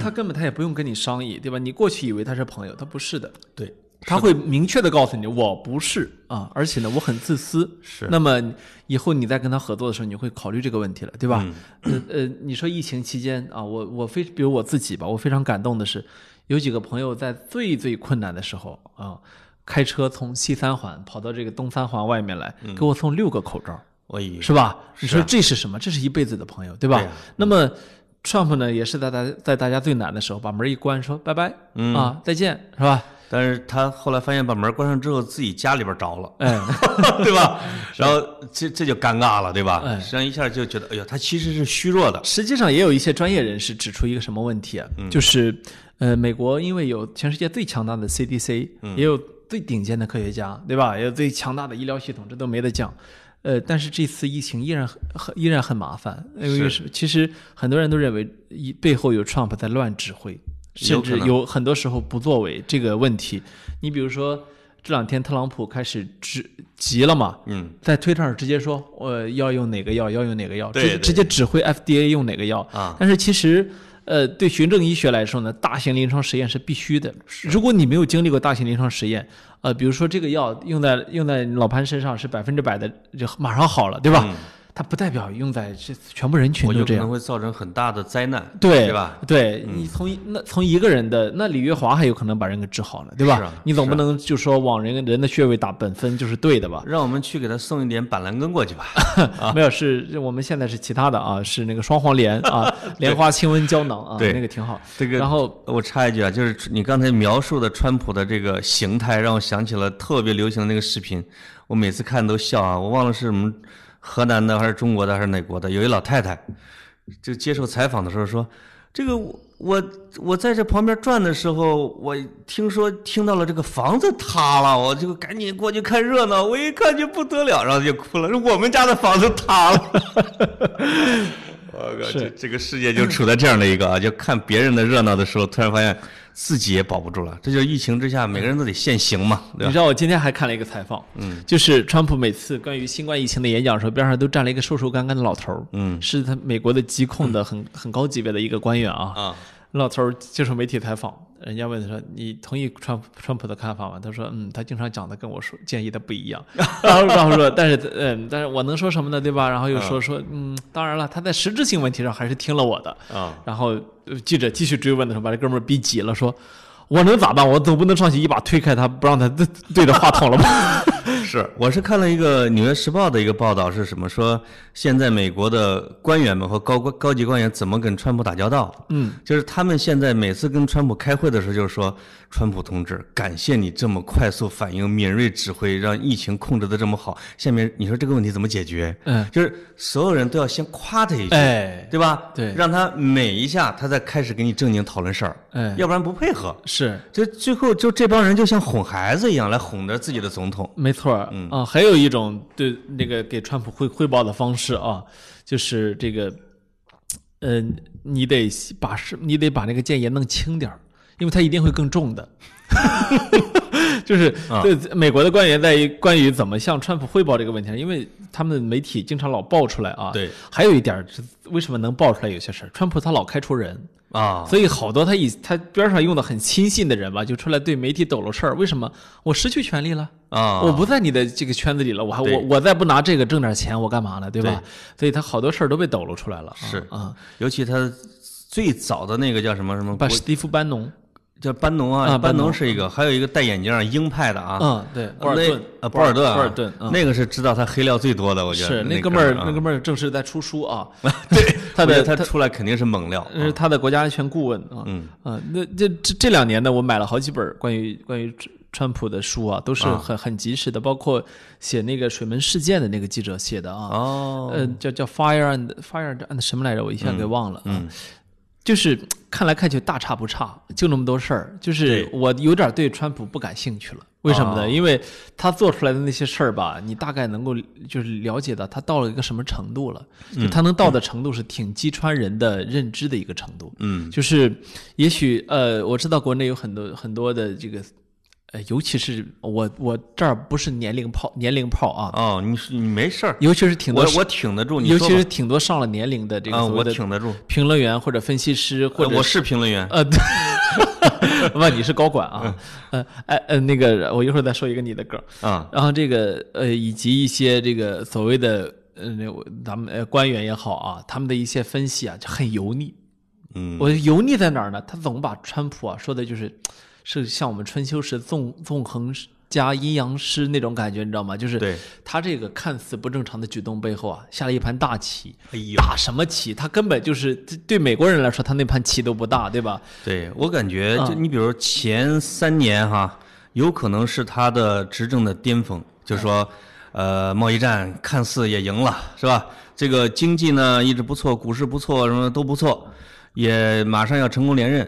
他根本他也不用跟你商议，对吧？你过去以为他是朋友，他不是的，对，他会明确的告诉你，我不是啊，而且呢，我很自私。是那么以后你在跟他合作的时候，你会考虑这个问题了，对吧？呃呃，你说疫情期间啊，我我非比如我自己吧，我非常感动的是，有几个朋友在最最困难的时候啊，开车从西三环跑到这个东三环外面来，给我送六个口罩。我以为是吧？你说这是什么？这是一辈子的朋友，对吧？那么，Trump 呢，也是在大在大家最难的时候，把门一关，说拜拜，嗯啊，再见，是吧？但是他后来发现把门关上之后，自己家里边着了，哎，对吧？然后这这就尴尬了，对吧？哎实际上一下就觉得，哎呦，他其实是虚弱的。实际上也有一些专业人士指出一个什么问题啊？嗯就是，呃，美国因为有全世界最强大的 CDC，、嗯也嗯有最顶尖的科学家，对吧？也有最强大的医疗系统，这都没得讲。呃，但是这次疫情依然很很依然很麻烦，因为是其实很多人都认为一背后有 Trump 在乱指挥，甚至有很多时候不作为这个问题。你比如说这两天特朗普开始指急了嘛，嗯，在推特上直接说，我要用哪个药，要用哪个药，对直接指挥 FDA 用哪个药啊。但是其实，呃，对循证医学来说呢，大型临床实验是必须的。如果你没有经历过大型临床实验，呃，比如说这个药用在用在老潘身上是百分之百的，就马上好了，对吧？它不代表用在这全部人群嗯我都这样。有可能会造成很大的灾难，对对吧？？对你从一那从一个人的那李月华还有可能把人给治好了，对吧？啊你总不能就说往人人的穴位打本分就是对的吧？让我们去给他送一点板蓝根过去吧。没有，是我们现在是其他的啊，是那个双黄连啊，莲花清瘟胶囊啊，对那个挺好。这个，然后我插一句啊，就是你刚才描述的川普的这个形态，让我想起了特别流行的那个视频，我每次看都笑啊。我忘了是什么河南的还是中国的还是哪国的，有一老太太，就接受采访的时候说，这个我我我在这旁边转的时候，我听说听到了这个房子塌了，我就赶紧过去看热闹，我一看就不得了，然后就哭了，说我们家的房子塌了。我靠，这这个世界就处在这样的一个啊，就看别人的热闹的时候，突然发现自己也保不住了。这就是疫情之下，每个人都得限行嘛，对吧？你知道我今天还看了一个采访，嗯，就是川普每次关于新冠疫情的演讲的时候，边上都站了一个瘦瘦干干的老头儿，嗯，是他美国的疾控的很很高级别的一个官员啊，啊，老头儿接受媒体采访，人家问他说：“你同意川普川普的看法吗？”他说：“嗯，他经常讲的跟我说建议的不一样。”然后然后说：“但是嗯，但是我能说什么呢？对吧？”然后又说说嗯，当然了，他在实质性问题上还是听了我的。啊，然后呃记者继续追问的时候，把这哥们儿逼急了，说：“我能咋办？我总不能上去一把推开他，不让他对对着话筒了吧？” 是，我是看了一个《纽约时报》的一个报道，是什么？说现在美国的官员们和高官高级官员怎么跟川普打交道？嗯，就是他们现在每次跟川普开会的时候，就是说，川普同志，感谢你这么快速反应、敏锐指挥，让疫情控制的这么好。下面你说这个问题怎么解决？嗯，就是所有人都要先夸他一句，哎，对吧？对让他每一下，他再开始跟你正经讨论事儿，哎要不然不配合。是就最后就这帮人就像哄孩子一样来哄着自己的总统。没错儿嗯啊，还有一种对那个给川普汇汇报的方式啊，就是这个呃，你得把是，你得把那个建言弄轻点儿，因为它一定会更重的。就是啊对美国的官员在于关于怎么向川普汇报这个问题上，因为他们的媒体经常老爆出来啊。对，还有一点儿是为什么能爆出来有些事儿，川普他老开除人，啊，所以好多他以他边上用的很亲信的人吧，就出来对媒体抖搂事儿。为什么我失去权利了？啊，我不在你的这个圈子里了，我还我我再不拿这个挣点钱，我干嘛呢？对吧？所以他好多事儿都被抖搂出来了。啊是啊，尤其他最早的那个叫什么什么国把史蒂夫班农，叫班农啊，班啊班农农是一个，还有一个戴眼镜儿鹰派的啊，嗯，对，博尔顿。啊，博尔顿啊，博尔顿，嗯。那个是知道他黑料最多的，我觉得是那那哥们儿，啊那哥们儿正是在出书啊，对他的他出来肯定是猛料，是他的国家安全顾问啊，嗯。啊，那这这这两年呢，我买了好几本关于关于川川普的书啊，都是啊。很很及时的，包括写那个水门事件的那个记者写的啊，哦，呃，叫叫 Fire and Fire and 什么来着？我一下给忘了啊。嗯就是看来看去大差不差，就那么多事儿。就是我有点对川普不感兴趣了，为什么呢？哦因为他做出来的那些事儿吧，你大概能够就是了解到他到了一个什么程度了，就他能到的程度是挺击穿人的认知的一个程度。嗯就是也许呃，我知道国内有很多很多的这个。呃，尤其是我，我这儿不是年龄炮，年龄炮啊，哦，你是你没事儿，尤其是挺多我我挺得住，你尤其是挺多上了年龄的这个啊，我挺得住，评论员或者分析师，或者呃我是评论员，呃，对，不，你是高管啊，呃，哎呃，那个我一会儿再说一个你的梗，啊，然后这个呃，以及一些这个所谓的呃，咱们呃官员也好啊，他们的一些分析啊就很油腻。嗯，我油腻在哪儿呢？他总把川普啊说的就是是像我们春秋时纵纵横加阴阳师那种感觉，你知道吗？就是对，他这个看似不正常的举动背后啊，下了一盘大棋。哎呦，大什么棋？他根本就是对美国人来说，他那盘棋都不大，对吧？对我感觉，就嗯你比如前三年哈，有可能是他的执政的巅峰，就是说，呃，贸易战看似也赢了，是吧？这个经济呢一直不错，股市不错，什么都不错，也马上要成功连任。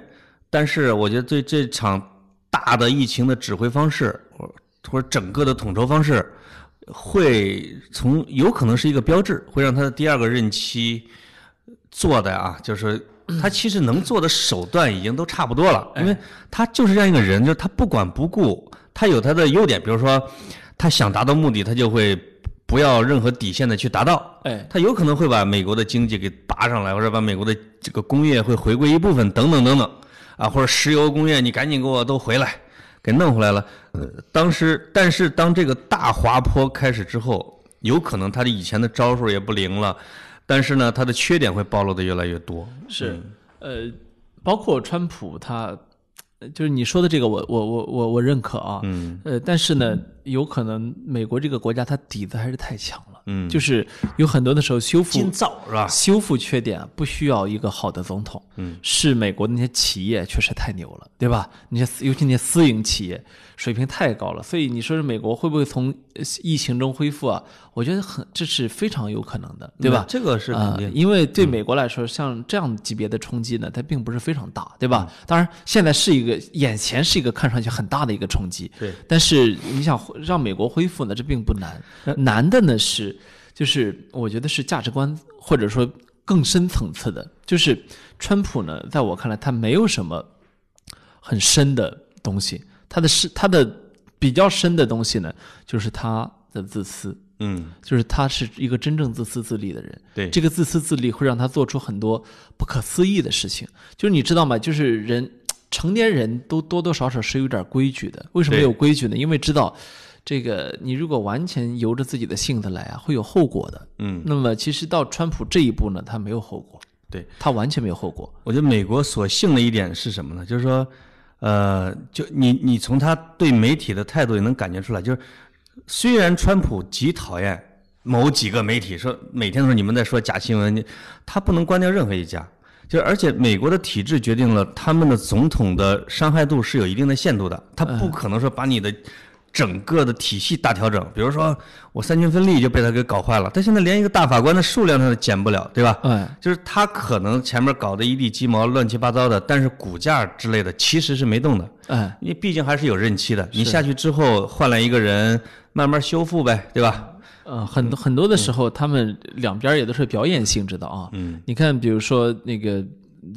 但是我觉得对这场大的疫情的指挥方式，或或者整个的统筹方式，会从有可能是一个标志，会让他的第二个任期做的啊，就是他其实能做的手段已经都差不多了，因为他就是这样一个人，就是他不管不顾，他有他的优点，比如说他想达到目的，他就会不要任何底线的去达到。哎，他有可能会把美国的经济给拔上来，或者把美国的这个工业会回归一部分，等等等等，啊，或者石油工业你赶紧给我都回来，给弄回来了。呃，当时但是当这个大滑坡开始之后，有可能他的以前的招数也不灵了，但是呢，他的缺点会暴露的越来越多。是，呃，包括川普他，呃就是你说的这个我，我我我我认可啊，嗯呃，但是呢，有可能美国这个国家它底子还是太强了，嗯，就是有很多的时候修复金造是吧？修复缺点不需要一个好的总统，嗯，是美国那些企业确实太牛了，对吧？那些尤其那些私营企业水平太高了，所以你说是美国会不会从呃疫情中恢复啊？我觉得很这是非常有可能的，对吧？这个是肯啊、定。因为对美国来说，像这样级别的冲击呢，它并不是非常大，对吧？嗯当然，现在是一个眼前是一个看上去很大的一个冲击，对，但是你想让美国恢复呢，这并不难，难的呢是，就是我觉得是价值观或者说更深层次的，就是川普呢，在我看来，他没有什么很深的东西，他的是他的比较深的东西呢，就是他的自私。嗯，就是他是一个真正自私自利的人，对这个自私自利会让他做出很多不可思议的事情。就是你知道吗？就是人成年人都多多少少是有点规矩的。为什么有规矩呢？因为知道这个你如果完全由着自己的性子来啊，会有后果的。嗯，那么其实到川普这一步呢，他没有后果，对，他完全没有后果。我觉得美国所幸的一点是什么呢？就是说，呃，就你你从他对媒体的态度也能感觉出来，就是虽然川普极讨厌某几个媒体，说每天都是你们在说假新闻，你他不能关掉任何一家。就而且美国的体制决定了他们的总统的伤害度是有一定的限度的，他不可能说把你的整个的体系大调整。比如说我三权分立就被他给搞坏了，他现在连一个大法官的数量他都减不了，对吧？嗯，就是他可能前面搞得一地鸡毛、乱七八糟的，但是股价之类的其实是没动的。嗯，你毕竟还是有任期的，你下去之后换来一个人，慢慢修复呗，对吧？呃，很多很多的时候，他们两边也都是表演性质的啊。嗯，你看，比如说那个，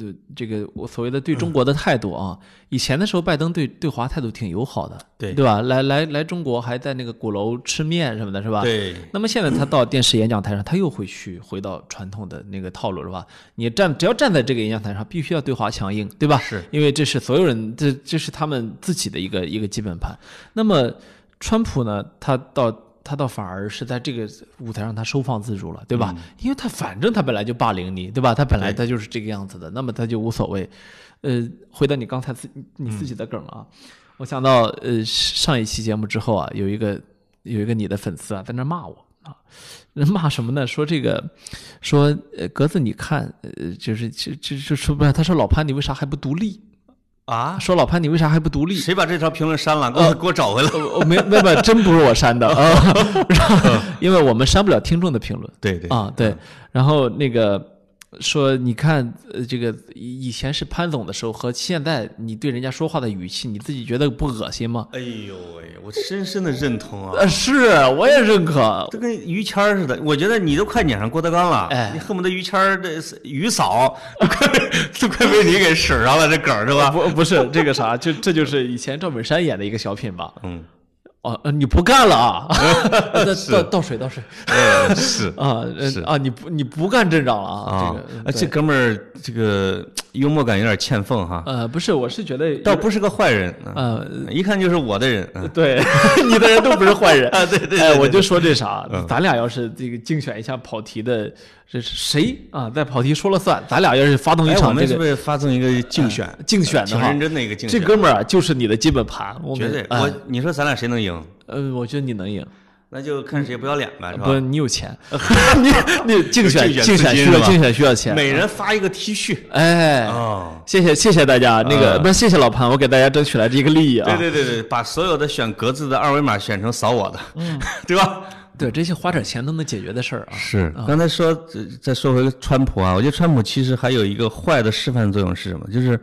呃，这个我所谓的对中国的态度啊，以前的时候，拜登对对华态度挺友好的，对对吧？来来来中国还在那个鼓楼吃面什么的，是吧？。对，那么现在他到电视演讲台上，他又会去回到传统的那个套路，是吧？你站只要站在这个演讲台上，必须要对华强硬，对吧？是因为这是所有人，这这是他们自己的一个一个基本盘。那么，川普呢，他到他倒反而是在这个舞台上他收放自如了，对吧？因为他反正他本来就霸凌你，对吧？他本来他就是这个样子的，那么他就无所谓。呃，回到你刚才自你自己的梗啊，我想到呃上一期节目之后啊，有一个有一个你的粉丝啊在那骂我啊，骂什么呢？说这个说呃格子你看呃就是就就就说不是他说老潘你为啥还不独立？啊，说老潘你为啥还不独立？谁把这条评论删了？给我 给我找回来。呃没没没，真不是我删的啊，然后因为我们删不了听众的评论对对啊，对，然后那个说你看呃这个以以前是潘总的时候和现在你对人家说话的语气，你自己觉得不恶心吗？哎呦喂，我深深的认同啊。呃，是我也认可，这跟于谦儿似的，我觉得你都快撵上郭德纲了，哎你恨不得于谦儿的于嫂 都快被都快被你给使上了，这梗儿是吧？不不是这个啥，就这就是以前赵本山演的一个小品吧？嗯，哦，呃你不干了啊？倒 倒倒水倒水 呃是啊呃是啊！你不你不干镇长了啊？啊这个啊，这哥们儿这个幽默感有点欠奉哈，呃不是，我是觉得倒不是个坏人，啊呃一看就是我的人。嗯对，你的人都不是坏人啊 对对对哎，对我就说这啥，咱俩要是这个竞选一下跑题的，这是谁啊？在跑题说了算，咱俩要是发动一场这个们是不是发动一个竞选？竞选的话挺认，真的一个竞选，这哥们儿啊就是你的基本盘，我绝对。哎我你说咱俩谁能赢？呃，我觉得你能赢，那就看谁不要脸呗，是不，吧？你有钱，你你 竞选竞选需要竞选需要钱，每人发一个 T 恤哎，哦。谢谢谢谢大家，那个嗯不是谢谢老潘，我给大家争取来这个利益啊，对对对对，把所有的选格子的二维码选成扫我的，嗯，对吧？对，这些花点钱都能解决的事儿啊，是，刚才说，呃再说回川普啊，我觉得川普其实还有一个坏的示范作用是什么？就是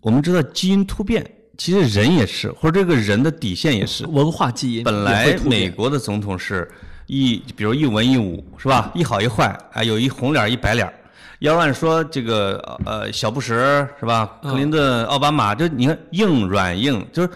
我们知道基因突变，其实人也是，或者这个人的底线也是。文化基因本来美国的总统是一，比如一文一武是吧？一好一坏，啊，有一红脸儿一白脸儿。要按说这个呃小布什是吧？克林顿、奥巴马，就你看硬软硬，就是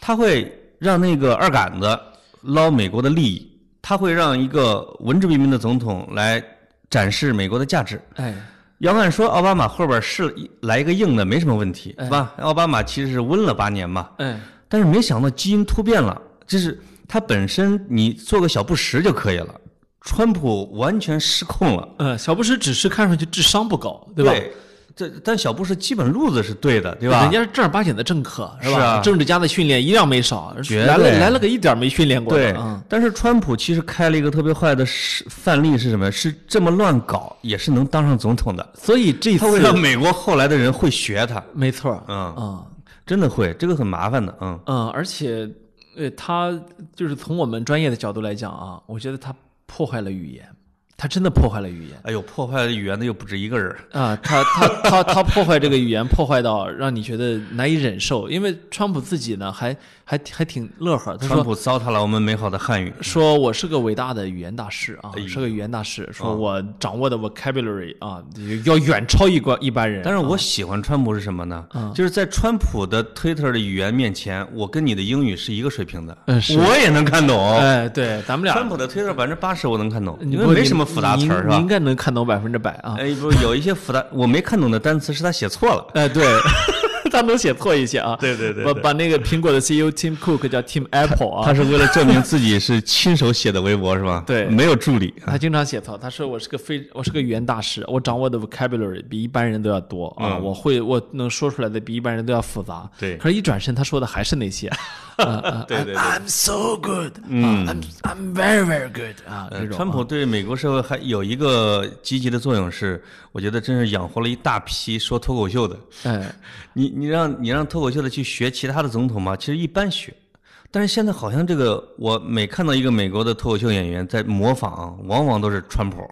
他会让那个二杆子捞美国的利益，他会让一个文质彬彬的总统来展示美国的价值。哎。要按说奥巴马后边是来一个硬的没什么问题，哎。是吧？奥巴马其实是温了八年嘛，哎，但是没想到基因突变了，就是他本身你做个小布什就可以了，川普完全失控了，呃，小布什只是看上去智商不高，对吧？这但小布什基本路子是对的，对吧？人家是正儿八经的政客，是吧？是啊政治家的训练一样没少，绝来了来了个一点没训练过的，对嗯，，但是川普其实开了一个特别坏的示范例是什么？是这么乱搞也是能当上总统的，所以这他会让次美国后来的人会学他，没错，嗯嗯真的会，这个很麻烦的，嗯。嗯，而且呃，他就是从我们专业的角度来讲啊，我觉得他破坏了语言，他真的破坏了语言。哎呦，破坏了语言的又不止一个人。啊，他他他他破坏这个语言，破坏到让你觉得难以忍受。因为川普自己呢，还还还挺乐呵，他说川普糟蹋了我们美好的汉语。说我是个伟大的语言大师啊哎，是个语言大师，说哦我掌握的 vocabulary 啊，要远超一关一般人。但是我喜欢川普是什么呢？嗯就是在川普的 Twitter 的语言面前，我跟你的英语是一个水平的，我也能看懂。哎，对，咱们俩川普的 Twitter 百分之八十我能看懂，你不你因为没什么复杂词儿，是吧应？该能看懂百分之百啊。哎，不，有一些复杂 我没看懂的单词是他写错了。哎，对，他能写错一些啊。对对对对把把那个苹果的 CEO Tim Cook 叫 Tim Apple 啊，他是为了证明自己是亲手写的微博，是吧？对没有助理。他经常写错，他说我是个非我是个语言大师，我掌握的 vocabulary 比一般人都要多啊，嗯我会我能说出来的比一般人都要复杂。对可是，一转身他说的还是那些。对对对 I'm so good，嗯，I'm very very good 啊，这种。川普对美国社会还有一个积极的作用是，我觉得真是养活了一大批说脱口秀的。哎，你你让你让脱口秀的去学其他的总统吗？其实一般学，但是现在好像这个，我每看到一个美国的脱口秀演员在模仿，往往都是川普，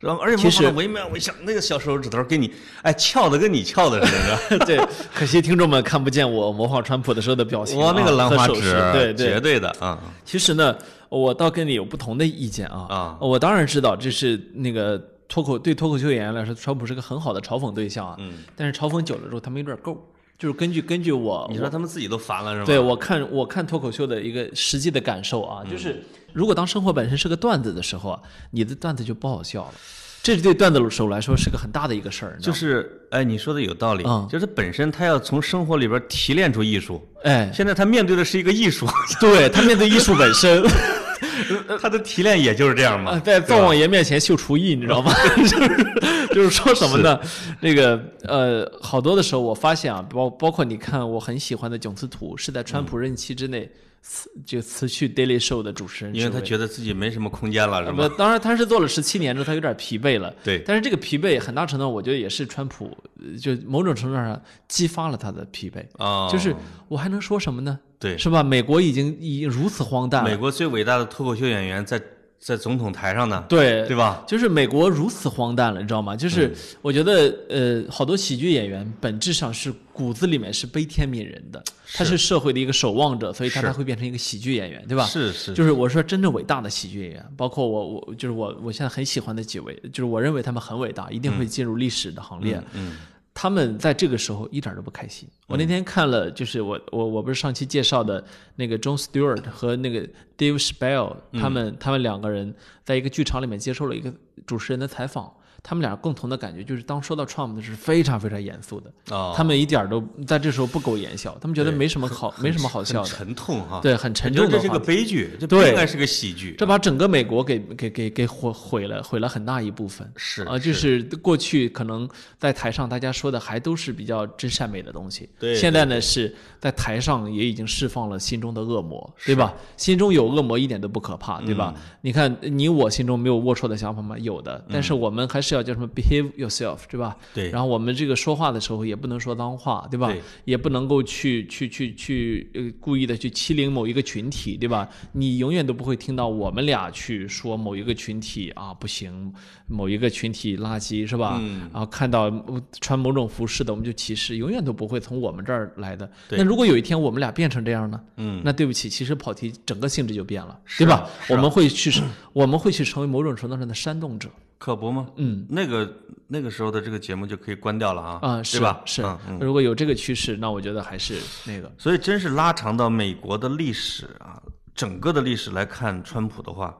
然后而且其实模仿的惟妙惟肖，那个小手指头给你，哎，翘的跟你翘的似的。对，可惜听众们看不见我模仿川普的时候的表情、啊，哇，那个兰花指和手势，对对绝，对的啊其实呢，我倒跟你有不同的意见啊。啊我当然知道这是那个脱口对脱口秀演员来说，川普是个很好的嘲讽对象啊。嗯，但是嘲讽久了之后，他们有点够。就是根据根据我，你说他们自己都烦了是吗？对我看我看脱口秀的一个实际的感受啊，嗯就是如果当生活本身是个段子的时候啊，你的段子就不好笑了。这是对段子手来说是个很大的一个事儿，就是，哎，你说的有道理，嗯就是本身他要从生活里边提炼出艺术，哎，现在他面对的是一个艺术，对他面对艺术本身，他的提炼也就是这样嘛啊，，在灶王爷面前秀厨艺，你知道吗？就是 就是说什么呢？那个呃，好多的时候我发现啊，包包括你看我很喜欢的囧司图，是在川普任期之内辞就辞去 Daily Show 的主持人，因为他觉得自己没什么空间了，是不吧？，当然他是做了十七年之后，他有点疲惫了。对但是这个疲惫很大程度，我觉得也是川普，呃就某种程度上激发了他的疲惫。啊，就是我还能说什么呢？对，是吧？美国已经已经如此荒诞了美，国最伟大的脱口秀演员在在总统台上呢，对对吧？就是美国如此荒诞了，你知道吗？嗯就是我觉得，呃，好多喜剧演员本质上是骨子里面是悲天悯人的，他是社会的一个守望者，所以他才会变成一个喜剧演员，对吧？是是，就是我说真正伟大的喜剧演员，包括我我就是我我现在很喜欢的几位，就是我认为他们很伟大，一定会进入历史的行列。嗯他们在这个时候一点都不开心。我那天看了，就是我我我不是上期介绍的那个 John Stewart 和那个 Dave Chappelle，他们他们两个人在一个剧场里面接受了一个主持人的采访。他们俩共同的感觉就是，当说到 Trump 的时候是非常非常严肃的，哦，他们一点儿都在这时候不苟言笑，他们觉得没什么好没什么好笑的，沉痛哈，对，很沉我觉得这是个悲剧，这不对应该是个喜剧，这把整个美国给给给给毁毁了，毁了很大一部分。是啊，就是。过去可能在台上大家说的还都是比较真善美的东西，对现在呢是在台上也已经释放了心中的恶魔，对吧？心中有恶魔一点都不可怕，对吧？嗯。你看你我心中没有龌龊的想法吗？有的，但是我们还是要叫什么 behave yourself，对吧？对然后我们这个说话的时候也不能说脏话，对吧？对也不能够去去去去呃故意的去欺凌某一个群体，对吧？你永远都不会听到我们俩去说某一个群体啊不行，某一个群体垃圾，是吧？嗯然后看到呃穿某种服饰的我们就歧视，永远都不会从我们这儿来的。对那如果有一天我们俩变成这样呢？嗯，那对不起，其实跑题整个性质就变了，对吧？啊我们会去，我们会去成为某种程度上的煽动者。可不吗？嗯，那个那个时候的这个节目就可以关掉了啊，啊，对是吧？是嗯嗯，如果有这个趋势，那我觉得还是那个。所以真是拉长到美国的历史啊，整个的历史来看，川普的话，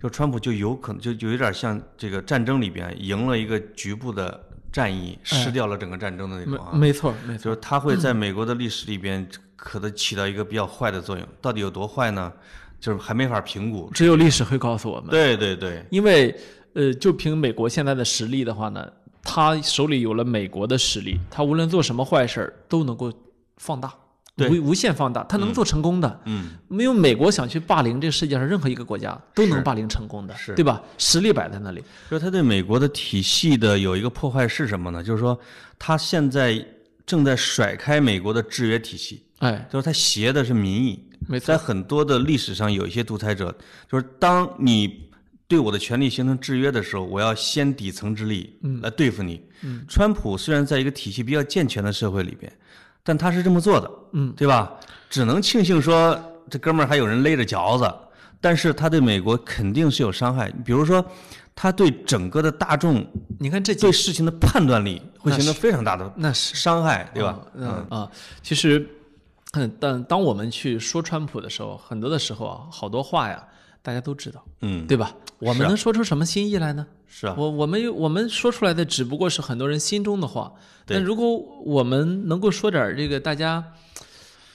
就川普就有可能就就有点像这个战争里边赢了一个局部的战役，失掉了整个战争的那种啊，没错没错，就是他会在美国的历史里边可能起到一个比较坏的作用，到底有多坏呢？就是还没法评估。只有历史会告诉我们。对对对，因为呃，就凭美国现在的实力的话呢，他手里有了美国的实力，他无论做什么坏事儿都能够放大，对无无限放大，他能做成功的。嗯，没有美国想去霸凌这个世界上任何一个国家都能霸凌成功的，是对吧？实力摆在那里。就是他对美国的体系的有一个破坏是什么呢？就是说他现在正在甩开美国的制约体系，哎，就是他挟的是民意。没错在，很多的历史上，有一些独裁者，就是当你对我的权利形成制约的时候，我要先底层之力来对付你。嗯川普虽然在一个体系比较健全的社会里边，但他是这么做的，嗯，对吧？只能庆幸说这哥们儿还有人勒着嚼子，但是他对美国肯定是有伤害。比如说，他对整个的大众你看这对事情的判断力会形成非常大的那是伤害，对吧？嗯啊，其实，嗯，但当我们去说川普的时候，很多的时候啊，好多话呀，大家都知道，嗯，对吧？我们能说出什么新意来呢？是啊，我我们有我们说出来的只不过是很多人心中的话，对但如果我们能够说点这个大家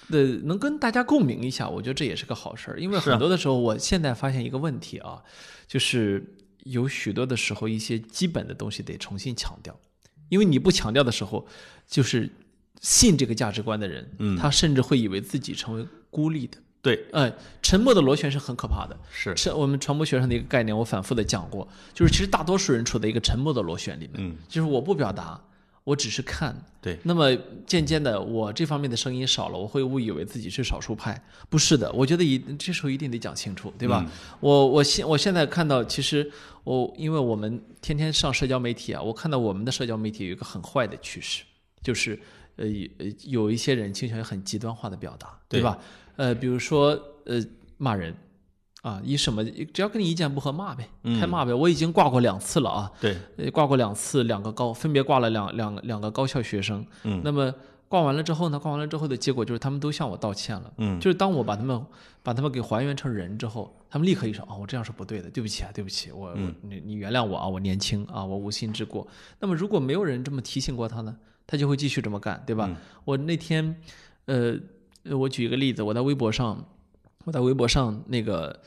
的能跟大家共鸣一下，我觉得这也是个好事儿。因为很多的时候，我现在发现一个问题啊，就是有许多的时候一些基本的东西得重新强调，因为你不强调的时候，就是信这个价值观的人，嗯他甚至会以为自己成为孤立的。对，嗯，沉默的螺旋是很可怕的。是，是我们传播学上的一个概念，我反复的讲过，就是其实大多数人处在一个沉默的螺旋里面，嗯，就是我不表达，我只是看。对，那么渐渐的，我这方面的声音少了，我会误以为自己是少数派。不是的，我觉得一这时候一定得讲清楚，对吧？我我现我现在看到，其实我因为我们天天上社交媒体啊，我看到我们的社交媒体有一个很坏的趋势，就是呃呃有一些人倾向于很极端化的表达，对对吧？呃，比如说呃骂人。啊，以什么？只要跟你意见不合，骂呗，开骂呗。我已经挂过两次了啊，对，呃，挂过两次，两个高分别挂了两两两个高校学生。嗯，那么挂完了之后呢？挂完了之后的结果就是他们都向我道歉了。嗯，就是当我把他们把他们给还原成人之后，他们立刻一说：“哦，我这样是不对的，对不起啊，对不起，我、你你原谅我啊，我年轻啊，我无心之过。”那么如果没有人这么提醒过他呢，他就会继续这么干，对吧？嗯我那天，呃，呃我举一个例子，我在微博上，我在微博上那个。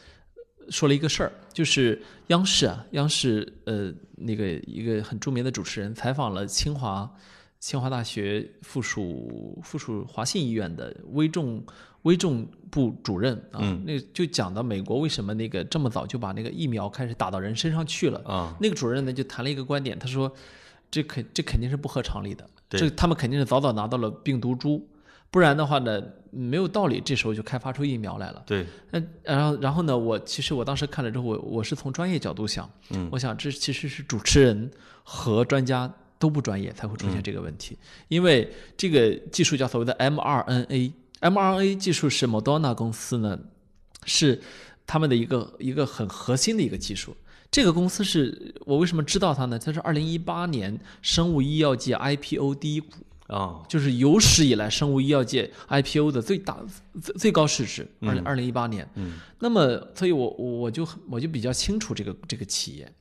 说了一个事儿，就是央视啊，央视呃那个一个很著名的主持人采访了清华清华大学附属附属华信医院的危重危重部主任啊，嗯那就讲到美国为什么那个这么早就把那个疫苗开始打到人身上去了。啊，那个主任呢就谈了一个观点，他说这肯这肯定是不合常理的，对这他们肯定是早早拿到了病毒株，不然的话呢没有道理这时候就开发出疫苗来了。对，那然后然后呢，我其实我当时看了之后，我我是从专业角度想，嗯我想这其实是主持人和专家都不专业才会出现这个问题，因为这个技术叫所谓的 mRNA，mRNA 技术是 Moderna 公司呢是他们的一个一个很核心的一个技术。这个公司是我为什么知道它呢？它是二零一八年生物医药界 IPO 第一股，啊，就是有史以来生物医药界 IPO 的最大最最高市值，二零二零一八年。嗯，那么，所以我我我就我就比较清楚这个这个企业。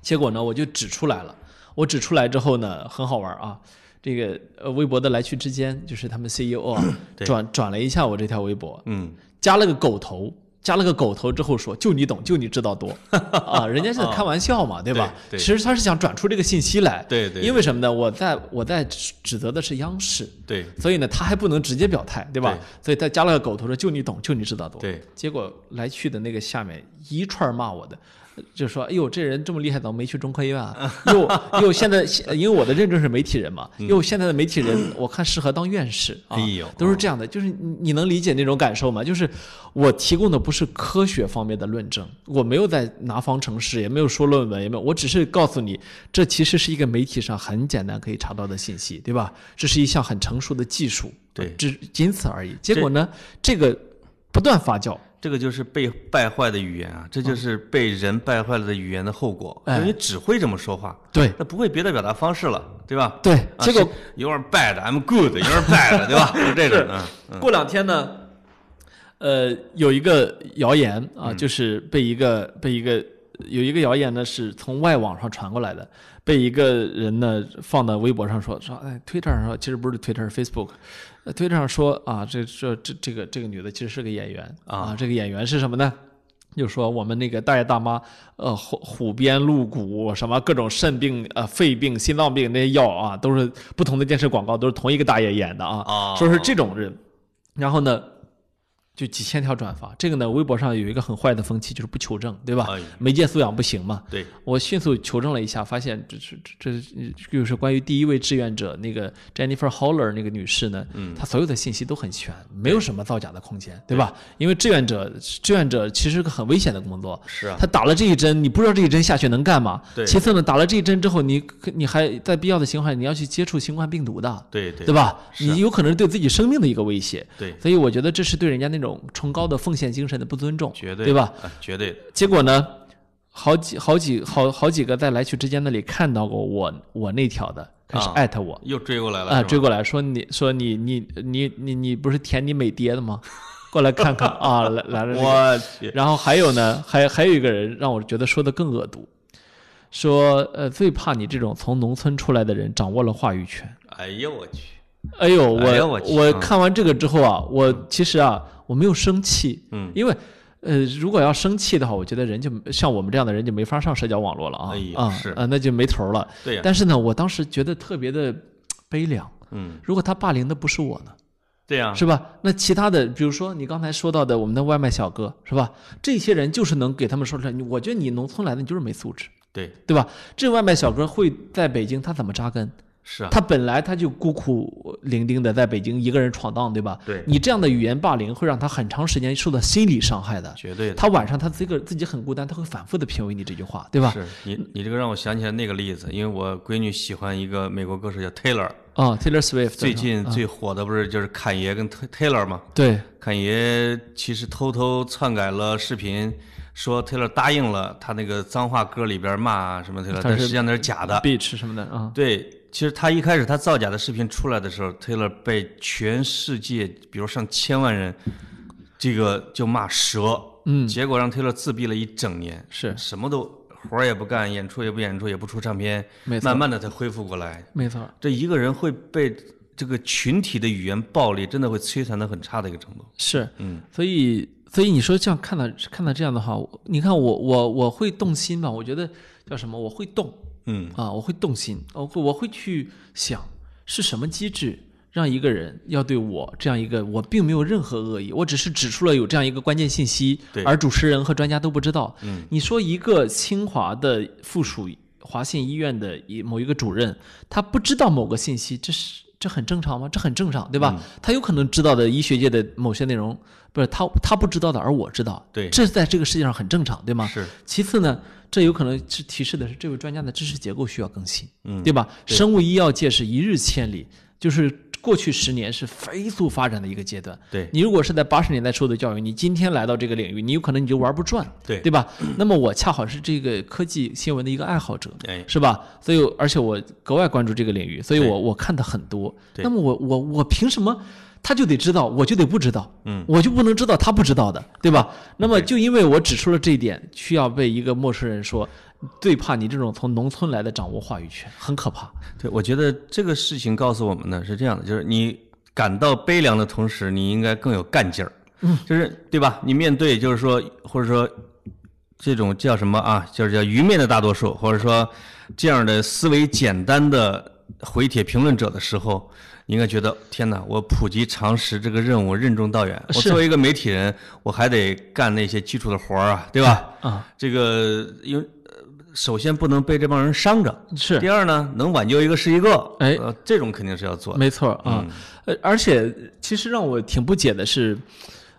结果呢，我就指出来了。我指出来之后呢，很好玩啊。这个呃，微博的来去之间，就是他们 CEO 啊，转转了一下我这条微博，嗯，加了个狗头，加了个狗头之后说，就你懂，就你知道多啊，人家是在 开玩笑嘛，对吧？对对其实他是想转出这个信息来，对对因为什么呢？我在我在指指责的是央视，对所以呢，他还不能直接表态，对吧？对所以他加了个狗头说，就你懂，就你知道多。对，结果来去的那个下面一串骂我的。就说，哎呦，这人这么厉害，怎么没去中科院啊？又又现在，因为我的认证是媒体人嘛，又现在的媒体人，我看适合当院士啊嗯哎呦，都是这样的。就是你你能理解那种感受吗？就是我提供的不是科学方面的论证，我没有在拿方程式，也没有说论文，也没有，我只是告诉你，这其实是一个媒体上很简单可以查到的信息，对吧？这是一项很成熟的技术，对只仅此而已。结果呢，这个不断发酵。这个就是被败坏的语言啊，这就是被人败坏了的语言的后果。哎因为你只会这么说话，对那不会别的表达方式了，对吧？对，啊结果是有点 bad，I'm good. You are bad，对吧？就这种，嗯过两天呢，呃，有一个谣言啊，就是被一个被一个有一个谣言呢，是从外网上传过来的，被一个人呢放到微博上说说，哎，Twitter 上说，其实不是 Twitter，是 Facebook，呃，Twitter 上说啊，这这这这个这个女的其实是个演员。啊。这个演员是什么呢？就说我们那个大爷大妈，呃，虎虎鞭鹿骨什么各种肾病、呃肺病、心脏病那些药啊，都是不同的电视广告，都是同一个大爷演的啊。哦。说是这种人，然后呢，就几千条转发。这个呢，微博上有一个很坏的风气，就是不求证，对吧？哎媒介素养不行嘛。对，我迅速求证了一下，发现这这这这就是关于第一位志愿者那个 Jennifer Holler 那个女士呢，嗯她所有的信息都很全，没有什么造假的空间，对吧？因为志愿者志愿者其实是个很危险的工作，是啊，他打了这一针，你不知道这一针下去能干嘛。对其次呢，打了这一针之后，你你还在必要的情况下，你要去接触新冠病毒的，对对对吧？你有可能是对自己生命的一个威胁。对，所以我觉得这是对人家那种崇高的奉献精神的不尊重，绝对对吧？？啊绝对的，结果呢，好几好几好好几个在来去之间那里看到过我我那条的，开始啊艾特我又追过来了，啊，追过来说你说你你你你你不是舔你美爹的吗？过来看看啊，来来了这个。我去，然后还有呢，还还有一个人让我觉得说的更恶毒，说呃最怕你这种从农村出来的人掌握了话语权。哎呦我去，哎呦，我我看完这个之后啊，我其实啊我没有生气，嗯，因为呃如果要生气的话，我觉得人就像我们这样的人就没法上社交网络了啊啊是啊那就没头了。对呀，但是呢，我当时觉得特别的悲凉。嗯，如果他霸凌的不是我呢，对呀，是吧？那其他的，比如说你刚才说到的我们的外卖小哥，是吧？这些人就是能给他们说出来，我觉得你农村来的，你就是没素质，对，对吧？这外卖小哥会在北京，他怎么扎根？是啊，他本来他就孤苦伶仃的在北京一个人闯荡，对吧？对你这样的语言霸凌会让他很长时间受到心理伤害的。绝对的。他晚上他这个自己很孤单，他会反复的品味你这句话，对吧？是你你这个让我想起来那个例子，因为我闺女喜欢一个美国歌手叫 Taylor，啊，Taylor Swift 最近啊最火的不是就是侃爷跟 Taylor 吗？对侃爷其实偷偷篡改了视频，说 Taylor 答应了他那个脏话歌里边骂什么 Taylor，但实际上那是假的。，Beach 什么的啊，对，其实他一开始他造假的视频出来的时候，Taylor 被全世界，比如上千万人，这个就骂蛇，嗯，结果让 Taylor 自闭了一整年，是什么都活儿也不干，演出也不演出，也不出唱片，没错慢慢的才恢复过来。没错，这一个人会被这个群体的语言暴力，真的会摧残的很差的一个程度。是，嗯，所以所以你说这样看到看到这样的话，你看我我我会动心吧？我觉得叫什么？我会动嗯啊，我会动心，我会我会去想是什么机制。让一个人要对我这样一个，我并没有任何恶意，我只是指出了有这样一个关键信息对，而主持人和专家都不知道。嗯，你说一个清华的附属华信医院的一某一个主任，他不知道某个信息，这是这很正常吗？这很正常，对吧？嗯他有可能知道的医学界的某些内容，不是他他不知道的，而我知道，对这在这个世界上很正常，对吗？是，其次呢，这有可能是提示的是这位专家的知识结构需要更新，嗯对吧？对生物医药界是一日千里，就是过去十年是飞速发展的一个阶段。对你如果是在八十年代受的教育，你今天来到这个领域，你有可能你就玩不转，对对吧？那么我恰好是这个科技新闻的一个爱好者，哎，是吧？所以而且我格外关注这个领域，所以我我看的很多。那么我我我凭什么他就得知道，我就得不知道？嗯，我就不能知道他不知道的，对吧？那么就因为我指出了这一点，需要被一个陌生人说，最怕你这种从农村来的掌握话语权，很可怕。对，我觉得这个事情告诉我们呢是这样的，就是你感到悲凉的同时，你应该更有干劲儿。嗯，就是对吧？你面对就是说，或者说这种叫什么啊？就是叫愚昧的大多数，或者说这样的思维简单的回帖评论者的时候，你应该觉得天哪！我普及常识这个任务任重道远。我作为一个媒体人，我还得干那些基础的活儿啊，对吧？啊，这个因为呃首先不能被这帮人伤着，是第二呢，能挽救一个是一个，哎呃，这种肯定是要做的。没错啊。呃，而且其实让我挺不解的是，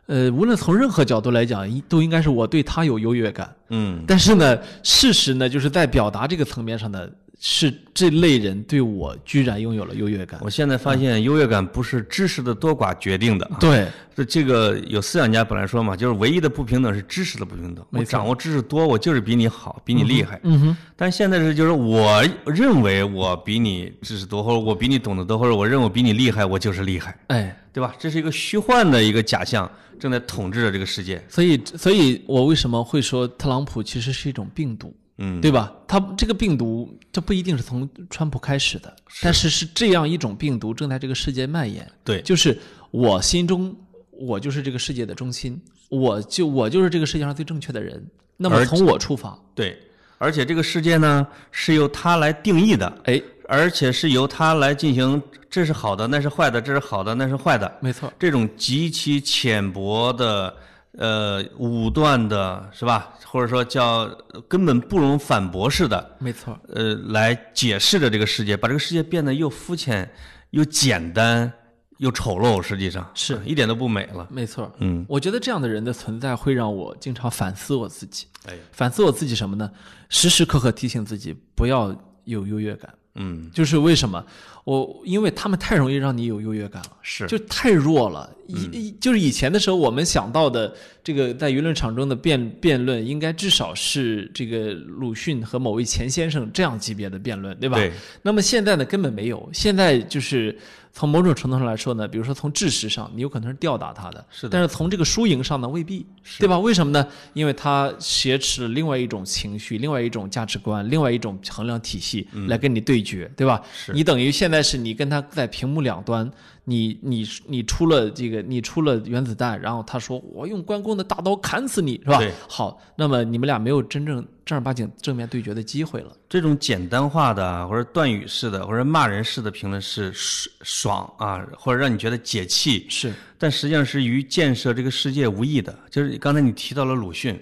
呃，无论从任何角度来讲，一都应该是我对他有优越感。嗯，但是呢，事实呢，就是在表达这个层面上呢，是这类人对我居然拥有了优越感。我现在发现优越感不是知识的多寡决定的啊。对，这这个有思想家本来说嘛，就是唯一的不平等是知识的不平等。我掌握知识多，我就是比你好，比你厉害。嗯哼，但现在是就是我认为我比你知识多，或者我比你懂得多，或者我认为我比你厉害，我就是厉害，哎，对吧？这是一个虚幻的一个假象，正在统治着这个世界。所以，所以我为什么会说特朗普其实是一种病毒，嗯，对吧？它这个病毒，这不一定是从川普开始的，但是是这样一种病毒正在这个世界蔓延。对，就是我心中，我就是这个世界的中心，我就我就是这个世界上最正确的人。那么从我出发，对，而且这个世界呢是由他来定义的，哎，而且是由他来进行，这是好的，那是坏的，这是好的，那是坏的，没错，这种极其浅薄的、呃武断的，是吧？或者说叫根本不容反驳式的，没错，呃，来解释着这个世界，把这个世界变得又肤浅、又简单、又丑陋，实际上是一点都不美了。没错。嗯，我觉得这样的人的存在会让我经常反思我自己，哎，反思我自己什么呢？时时刻刻提醒自己不要有优越感。嗯，就是为什么我？因为他们太容易让你有优越感了。是，就太弱了。以、就是以前的时候，我们想到的这个在舆论场中的辩辩论，应该至少是这个鲁迅和某位钱先生这样级别的辩论，对吧？对。那么现在呢，根本没有。现在就是从某种程度上来说呢，比如说从知识上，你有可能是吊打他的，是的但是从这个输赢上呢，未必，对吧？为什么呢？因为他挟持了另外一种情绪、另外一种价值观、另外一种衡量体系来跟你对决，对吧？你等于现在是你跟他在屏幕两端，你你你出了这个，你出了原子弹，然后他说我用关公的大刀砍死你，是吧？好，那么你们俩没有真正正儿八经正面对决的机会了。这种简单化的啊或者断语式的或者骂人式的评论是爽爽啊，或者让你觉得解气，是，但实际上是与建设这个世界无益的。就是刚才你提到了鲁迅，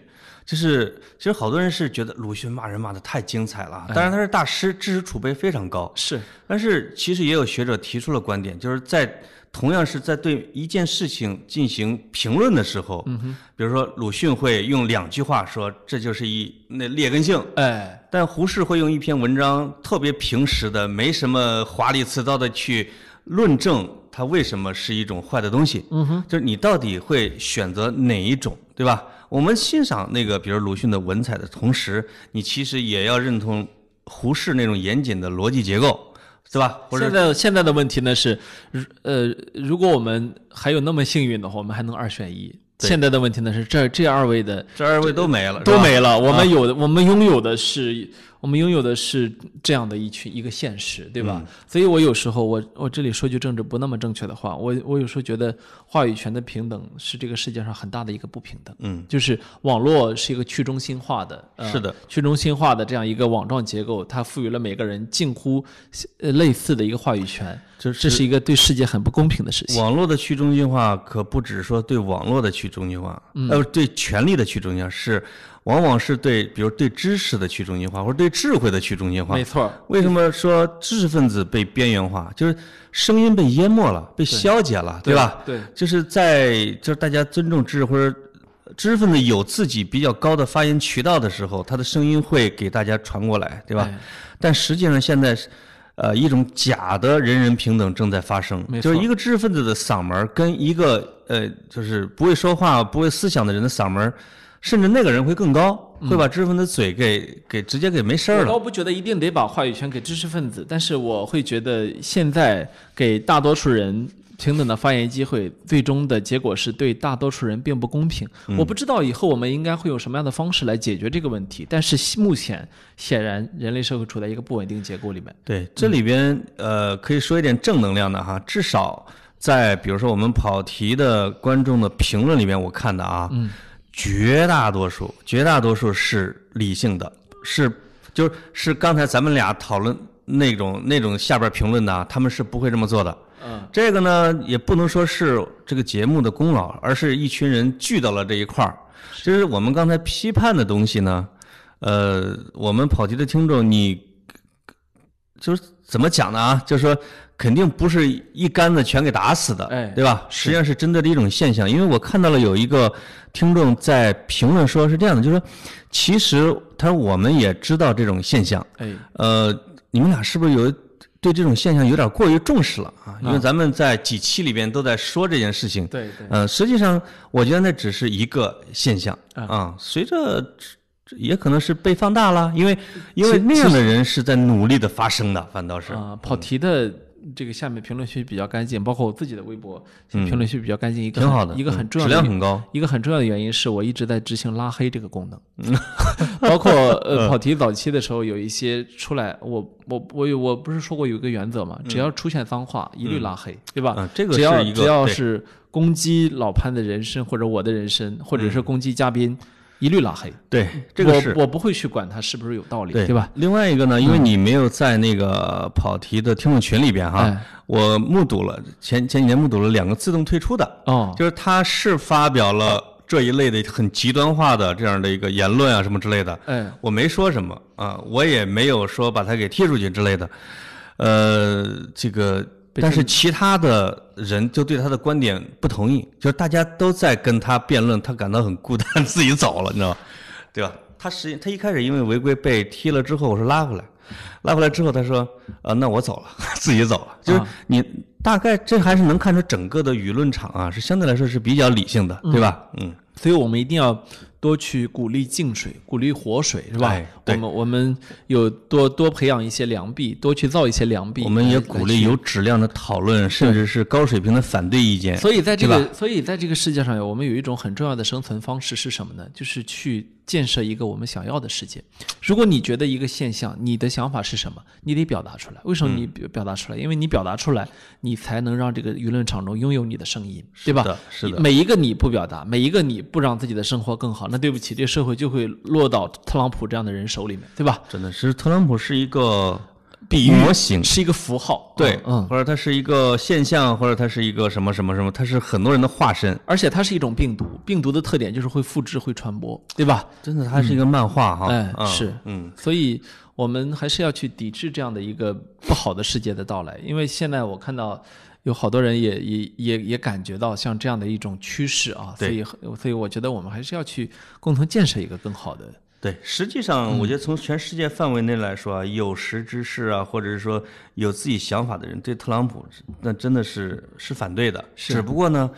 就是其实好多人是觉得鲁迅骂人骂的太精彩了，当然他是大师，知识储备非常高。是，但是其实也有学者提出了观点，就是在同样是在对一件事情进行评论的时候，嗯比如说鲁迅会用两句话说这就是一那劣根性，哎，但胡适会用一篇文章特别平实的，没什么华丽辞藻的去论证它为什么是一种坏的东西。嗯哼，就是你到底会选择哪一种，对吧？我们欣赏那个，比如鲁迅的文采的同时，你其实也要认同胡适那种严谨的逻辑结构，是吧？或者现在现在的问题呢是，如呃，如果我们还有那么幸运的话，我们还能二选一。现在的问题呢是，这这二位的这二位都没了，都没了，我们有的，我们拥有的是，我们拥有的是这样的一群一个现实，对吧？所以我有时候，我我这里说句政治不那么正确的话，我我有时候觉得话语权的平等是这个世界上很大的一个不平等。嗯，就是网络是一个去中心化的，呃是的，去中心化的这样一个网状结构，它赋予了每个人近乎呃类似的一个话语权，就这是一个对世界很不公平的事情。网络的去中心化可不只是说对网络的去中心化，嗯呃，对权力的去中心化是，往往是对，比如对知识的去中心化，或者对智慧的去中心化没。错，为什么说知识分子被边缘化？就是声音被淹没了，被消解了，对吧？对，就是在就是大家尊重知识或者知识分子有自己比较高的发言渠道的时候，他的声音会给大家传过来，对吧？哎但实际上现在是，呃，一种假的人人平等正在发生，就是一个知识分子的嗓门跟一个呃，就是不会说话、不会思想的人的嗓门儿，甚至那个人会更高，会把知识分子嘴给给直接给没声儿了。我倒不觉得一定得把话语权给知识分子，但是我会觉得现在给大多数人平等的发言机会，最终的结果是对大多数人并不公平。我不知道以后我们应该会有什么样的方式来解决这个问题，但是目前显然人类社会处在一个不稳定结构里面。对，这里边呃，可以说一点正能量的哈，至少在比如说我们跑题的观众的评论里面，我看的啊，绝大多数绝大多数是理性的，是就是是刚才咱们俩讨论那种那种下边评论的啊，他们是不会这么做的。嗯，这个呢，也不能说是这个节目的功劳，而是一群人聚到了这一块儿。就是我们刚才批判的东西呢，呃，我们跑题的听众，你就是怎么讲呢啊？就是说，肯定不是一竿子全给打死的，哎对吧？实际上是针对的一种现象。因为我看到了有一个听众在评论说是这样的，就是说，其实他说我们也知道这种现象，哎，呃，你们俩是不是有对这种现象有点过于重视了啊？因为咱们在几期里边都在说这件事情。对对，呃，实际上我觉得那只是一个现象啊啊，随着也可能是被放大了，因为因为其那样的人是在努力的发声的，反倒是啊、跑题的这个下面评论区比较干净，包括我自己的微博评论区比较干净，一个很挺好的，一个很重要的质量很高。一个很重要的原因是我一直在执行拉黑这个功能，包括 嗯呃跑题早期的时候有一些出来，我我我有我不是说过有一个原则嘛，只要出现脏话一律拉黑，对吧？嗯，这个只要只要是攻击老潘的人身或者我的人身，或者是攻击嘉宾，一律拉黑。对这个是我我不会去管他是不是有道理，对对吧？？另外一个呢，因为你没有在那个跑题的听众群里边哈哎，我目睹了前前几年目睹了两个自动退出的，哦，就是他是发表了这一类的很极端化的这样的一个言论啊什么之类的，哎，我没说什么啊，我也没有说把他给踢出去之类的，呃，这个，被但是其他的人就对他的观点不同意，就是大家都在跟他辩论，他感到很孤单，自己走了，你知道吧？对吧？他实际他一开始因为违规被踢了之后，我说拉回来，拉回来之后他说，呃，那我走了，自己走了，就是啊你大概这还是能看出整个的舆论场啊是相对来说是比较理性的，对吧？嗯，所以我们一定要多去鼓励净水，鼓励活水，是吧？哎我们我们有多多培养一些良币，多去造一些良币。我们也鼓励有。质量的讨论，甚至是高水平的反对意见。所以在这个，所以在这个世界上，我们有一种很重要的生存方式是什么呢？就是去建设一个我们想要的世界。如果你觉得一个现象，你的想法是什么，你得表达出来。为什么你表表达出来？因为你表达出来，你才能让这个舆论场中拥有你的声音，对吧？是的，是的，每一个你不表达，每一个你不让自己的生活更好，那对不起，这个社会就会落到特朗普这样的人手里面，对吧？真的是特朗普是一个比喻模型，是一个符号，对，嗯，或者它是一个现象，或者它是一个什么什么什么，它是很多人的化身。而且它是一种病毒，病毒的特点就是会复制、会传播，对吧？真的，它是一个漫画哈。哎，嗯是，嗯，所以我们还是要去抵制这样的一个不好的世界的到来，因为现在我看到有好多人也也也也感觉到像这样的一种趋势啊，所以所以我觉得我们还是要去共同建设一个更好的。对，实际上我觉得从全世界范围内来说啊，有识之士啊，或者是说有自己想法的人，对特朗普那真的是是反对的。只不过呢，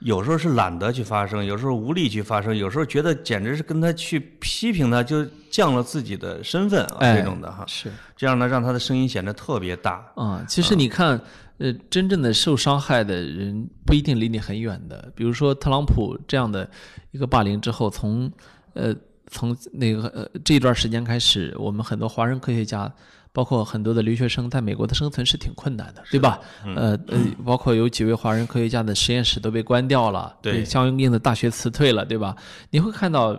有时候是懒得去发声，有时候无力去发声，有时候觉得简直是跟他去批评他，就降了自己的身份啊，哎这种的哈。是这样呢，让他的声音显得特别大。啊、其实你看，呃，真正的受伤害的人不一定离你很远的。比如说特朗普这样的一个霸凌之后，从呃从那个呃这一段时间开始，我们很多华人科学家。包括很多的留学生在美国的生存是挺困难的，对吧？呃呃，包括有几位华人科学家的实验室都被关掉了，对相应的大学辞退了，对吧？你会看到。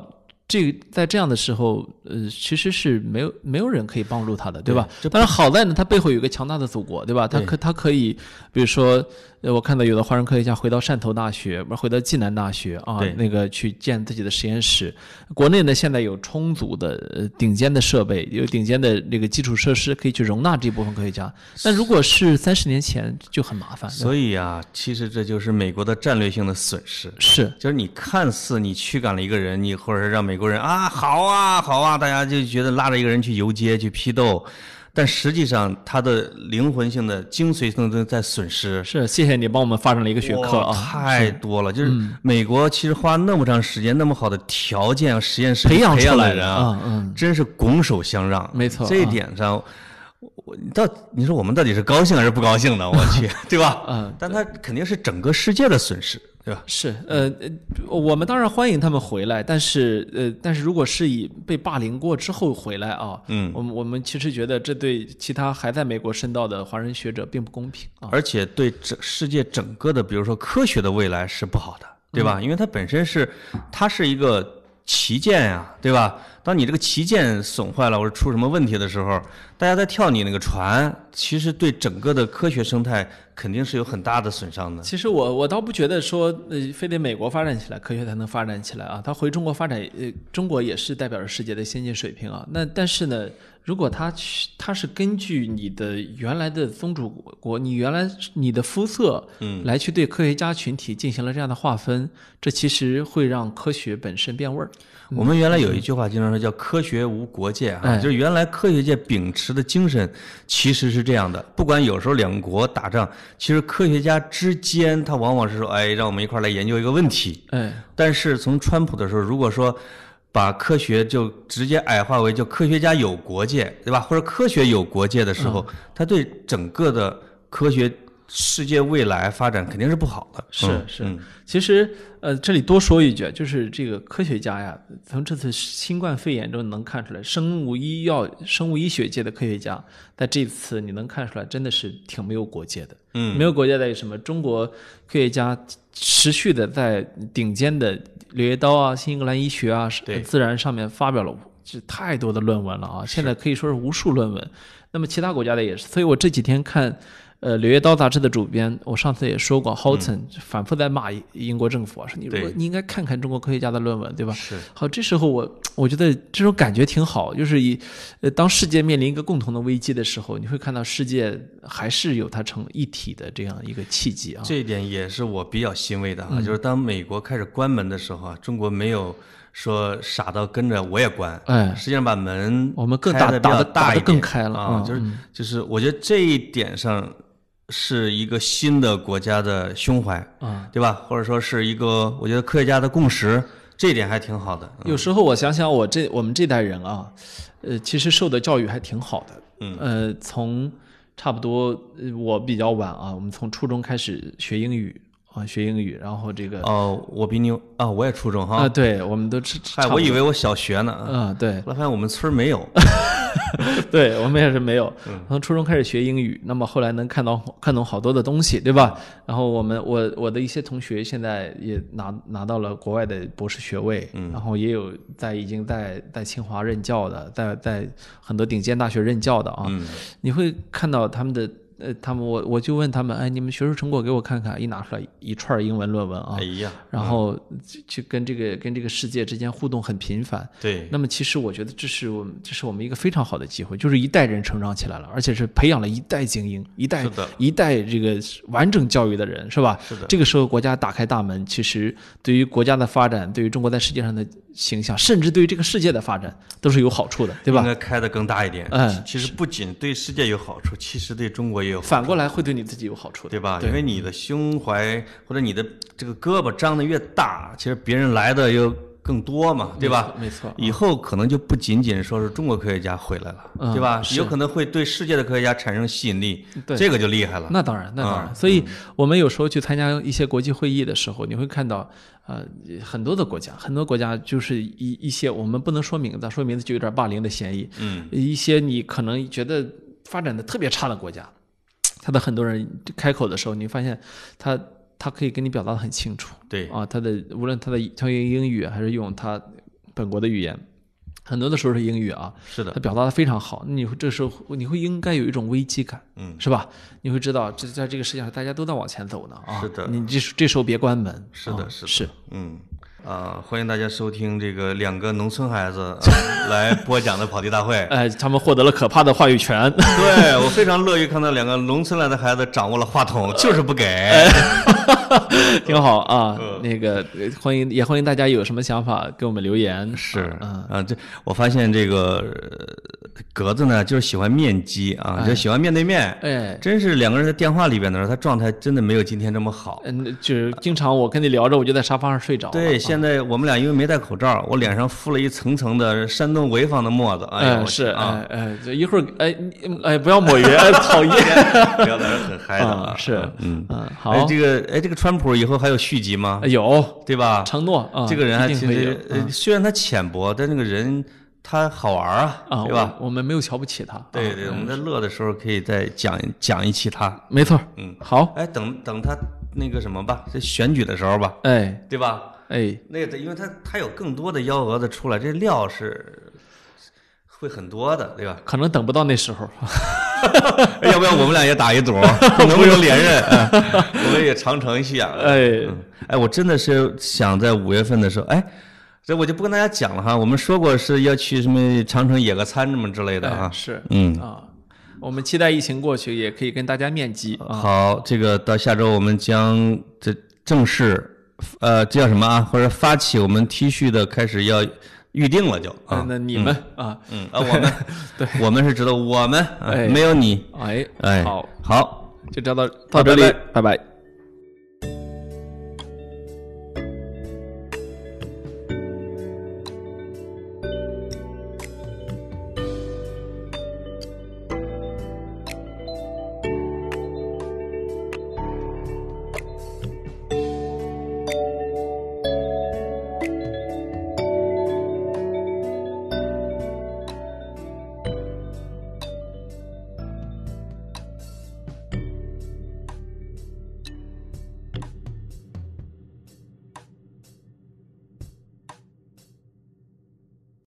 这个在这样的时候，呃，其实是没有没有人可以帮助他的，对吧？但是好在呢，他背后有一个强大的祖国，对吧？他可他可以，比如说，呃，我看到有的华人科学家回到汕头大学，不是回到暨南大学啊，那个去建自己的实验室。国内呢，现在有充足的呃顶尖的设备，有顶尖的那个基础设施，可以去容纳这部分科学家。但如果是三十年前，就很麻烦。所以啊，其实这就是美国的战略性的损失。是就是你看似你驱赶了一个人，你或者是让美国人啊好啊好啊，大家就觉得拉着一个人去游街去批斗，但实际上它的灵魂性的精髓性的在损失。是，谢谢你帮我们发展了一个学科啊，太多了。就是美国其实花那么长时间，那么好的条件，实验室培养培养出来人啊，真是拱手相让。没错这一啊点上，我你到你说我们到底是高兴还是不高兴呢？我去，对吧？嗯，但他肯定是整个世界的损失，对吧？是，呃，呃我们当然欢迎他们回来，但是，呃，但是如果是以被霸凌过之后回来啊，嗯我们我们其实觉得这对其他还在美国深造的华人学者并不公平啊。而且对整世界整个的，比如说科学的未来是不好的，对吧？因为它本身是它是一个旗舰呀、对吧？当你这个旗舰损坏了或者出什么问题的时候，大家在跳你那个船，其实对整个的科学生态肯定是有很大的损伤的。其实我我倒不觉得说，呃，非得美国发展起来，科学才能发展起来啊。他回中国发展，呃，中国也是代表着世界的先进水平啊。那但是呢，如果他去，他是根据你的原来的宗主国，你原来你的肤色，嗯，来去对科学家群体进行了这样的划分，这其实会让科学本身变味儿。我们原来有一句话经常说叫“科学无国界”啊，哎就是原来科学界秉持的精神其实是这样的。不管有时候两国打仗，其实科学家之间他往往是说，哎，让我们一块儿来研究一个问题。哎，但是从川普的时候，如果说把科学就直接矮化为就科学家有国界，对吧？或者科学有国界的时候，他对整个的科学世界未来发展肯定是不好的。是嗯是嗯其实，呃，这里多说一句，就是这个科学家呀，从这次新冠肺炎中能看出来，生物医药、生物医学界的科学家，在这次你能看出来，真的是挺没有国界的。嗯，没有国界在于什么？中国科学家持续的在顶尖的《柳叶刀》啊、《新英格兰医学》啊、对自然上面发表了这太多的论文了啊！现在可以说是无数论文。那么其他国家的也是，所以我这几天看，呃，《柳叶刀》杂志的主编，我上次也说过，Houghton 反复在骂英国政府啊，说你如果你应该看看中国科学家的论文，对吧？是。好，这时候我我觉得这种感觉挺好，就是以呃，当世界面临一个共同的危机的时候，你会看到世界还是有它成一体的这样一个契机啊。这一点也是我比较欣慰的啊，嗯。就是当美国开始关门的时候啊，中国没有说傻到跟着我也关，哎。实际上把门我们更开打打得比较得打得更大一点开了嗯，啊就是就是我觉得这一点上是一个新的国家的胸怀，啊，对吧？或者说是一个我觉得科学家的共识，这一点还挺好的。嗯有时候我想想，我这我们这代人啊，呃，其实受的教育还挺好的。嗯，呃，从差不多呃我比较晚啊，我们从初中开始学英语，啊，学英语，然后这个哦，我比你啊，我也初中哈啊，对，我们都吃，嗨，我以为我小学呢，啊，对，后来发现我们村儿没有。对我们也是没有，嗯从初中开始学英语，那么后来能看到看懂好多的东西，对吧？然后我们我我的一些同学现在也拿拿到了国外的博士学位，嗯然后也有在已经在在清华任教的，在在很多顶尖大学任教的啊，嗯你会看到他们的。呃，他们我我就问他们，哎，你们学术成果给我看看，一拿出来一串英文论文啊哎，呀，然后就就跟这个跟这个世界之间互动很频繁，对，那么其实我觉得这是我们这是我们一个非常好的机会，就是一代人成长起来了，而且是培养了一代精英，一代一代这个完整教育的人，是吧？是的这个时候国家打开大门，其实对于国家的发展，对于中国在世界上的形象，甚至对于这个世界的发展，都是有好处的，对吧？应该开得更大一点。嗯其实不仅对世界有好处，其实对中国也有。反过来会对你自己有好处的，对吧？对因为你的胸怀或者你的这个胳膊张得越大，其实别人来的又更多嘛，对吧？没错，以后可能就不仅仅说是中国科学家回来了，嗯对吧？有可能会对世界的科学家产生吸引力，对这个就厉害了。那当然，那当然。嗯所以我们有时候去参加一些国际会议的时候，你会看到，呃，很多的国家，很多国家就是一一些我们不能说名字，说名字就有点霸凌的嫌疑。嗯，一些你可能觉得发展的特别差的国家，他的很多人开口的时候，你发现他他可以跟你表达的很清楚。对，啊，他的无论他的他用英语还是用他本国的语言，很多的时候是英语啊，是的。他，表达的非常好，你会这时候你会应该有一种危机感，嗯，是吧？你会知道这在这个世界上大家都在往前走呢啊，是的。你这时这时候别关门，啊是的是的。是。嗯。啊，欢迎大家收听这个两个农村孩子、啊 来播讲的跑题大会。哎，他们获得了可怕的话语权，对我非常乐于看到两个农村来的孩子掌握了话筒，就是不给。挺好啊。嗯那个呃欢迎也欢迎大家有什么想法给我们留言，是嗯，啊，这我发现这个呃格子呢，就是喜欢面基啊，就喜欢面对面。哎。真是两个人在电话里边的时候，他状态真的没有今天这么好。嗯，就是经常我跟你聊着，我就在沙发上睡着。对，现在我们俩因为没戴口罩，我脸上敷了一层层的山东潍坊的沫子。哎是，啊，哎一会儿，哎哎，不要抹匀，哎，讨厌。不要在这很嗨的啊，是，嗯。嗯，哎好，，这个哎，这个川普以后还有续集吗？有对吧？承诺啊，这个人还其一定会有实呃，虽然他浅薄，但这个人他好玩啊，啊，对吧？我？我们没有瞧不起他，啊对对，我们在乐的时候可以再讲讲一期他。没错，嗯，好，哎，等等他那个什么吧，这选举的时候吧，哎对吧？哎，那个，因为他他有更多的幺蛾子出来，这料是会很多的，对吧？可能等不到那时候，哎要不要我们俩也打一赌，能不能连任？哎 我们也长城一下。哎，哎，我真的是想在五月份的时候，哎，这我就不跟大家讲了哈。我们说过是要去什么长城野个餐什么之类的哎啊。是嗯，啊，我们期待疫情过去，也可以跟大家面基啊。好，这个到下周我们将这正式，呃，这叫什么啊？或者发起我们 T 恤的开始要预定了就啊。那你们啊，嗯啊，我们 对，我们是知道我们，没有你。哎哎，好，好，就聊到到这里拜，拜拜。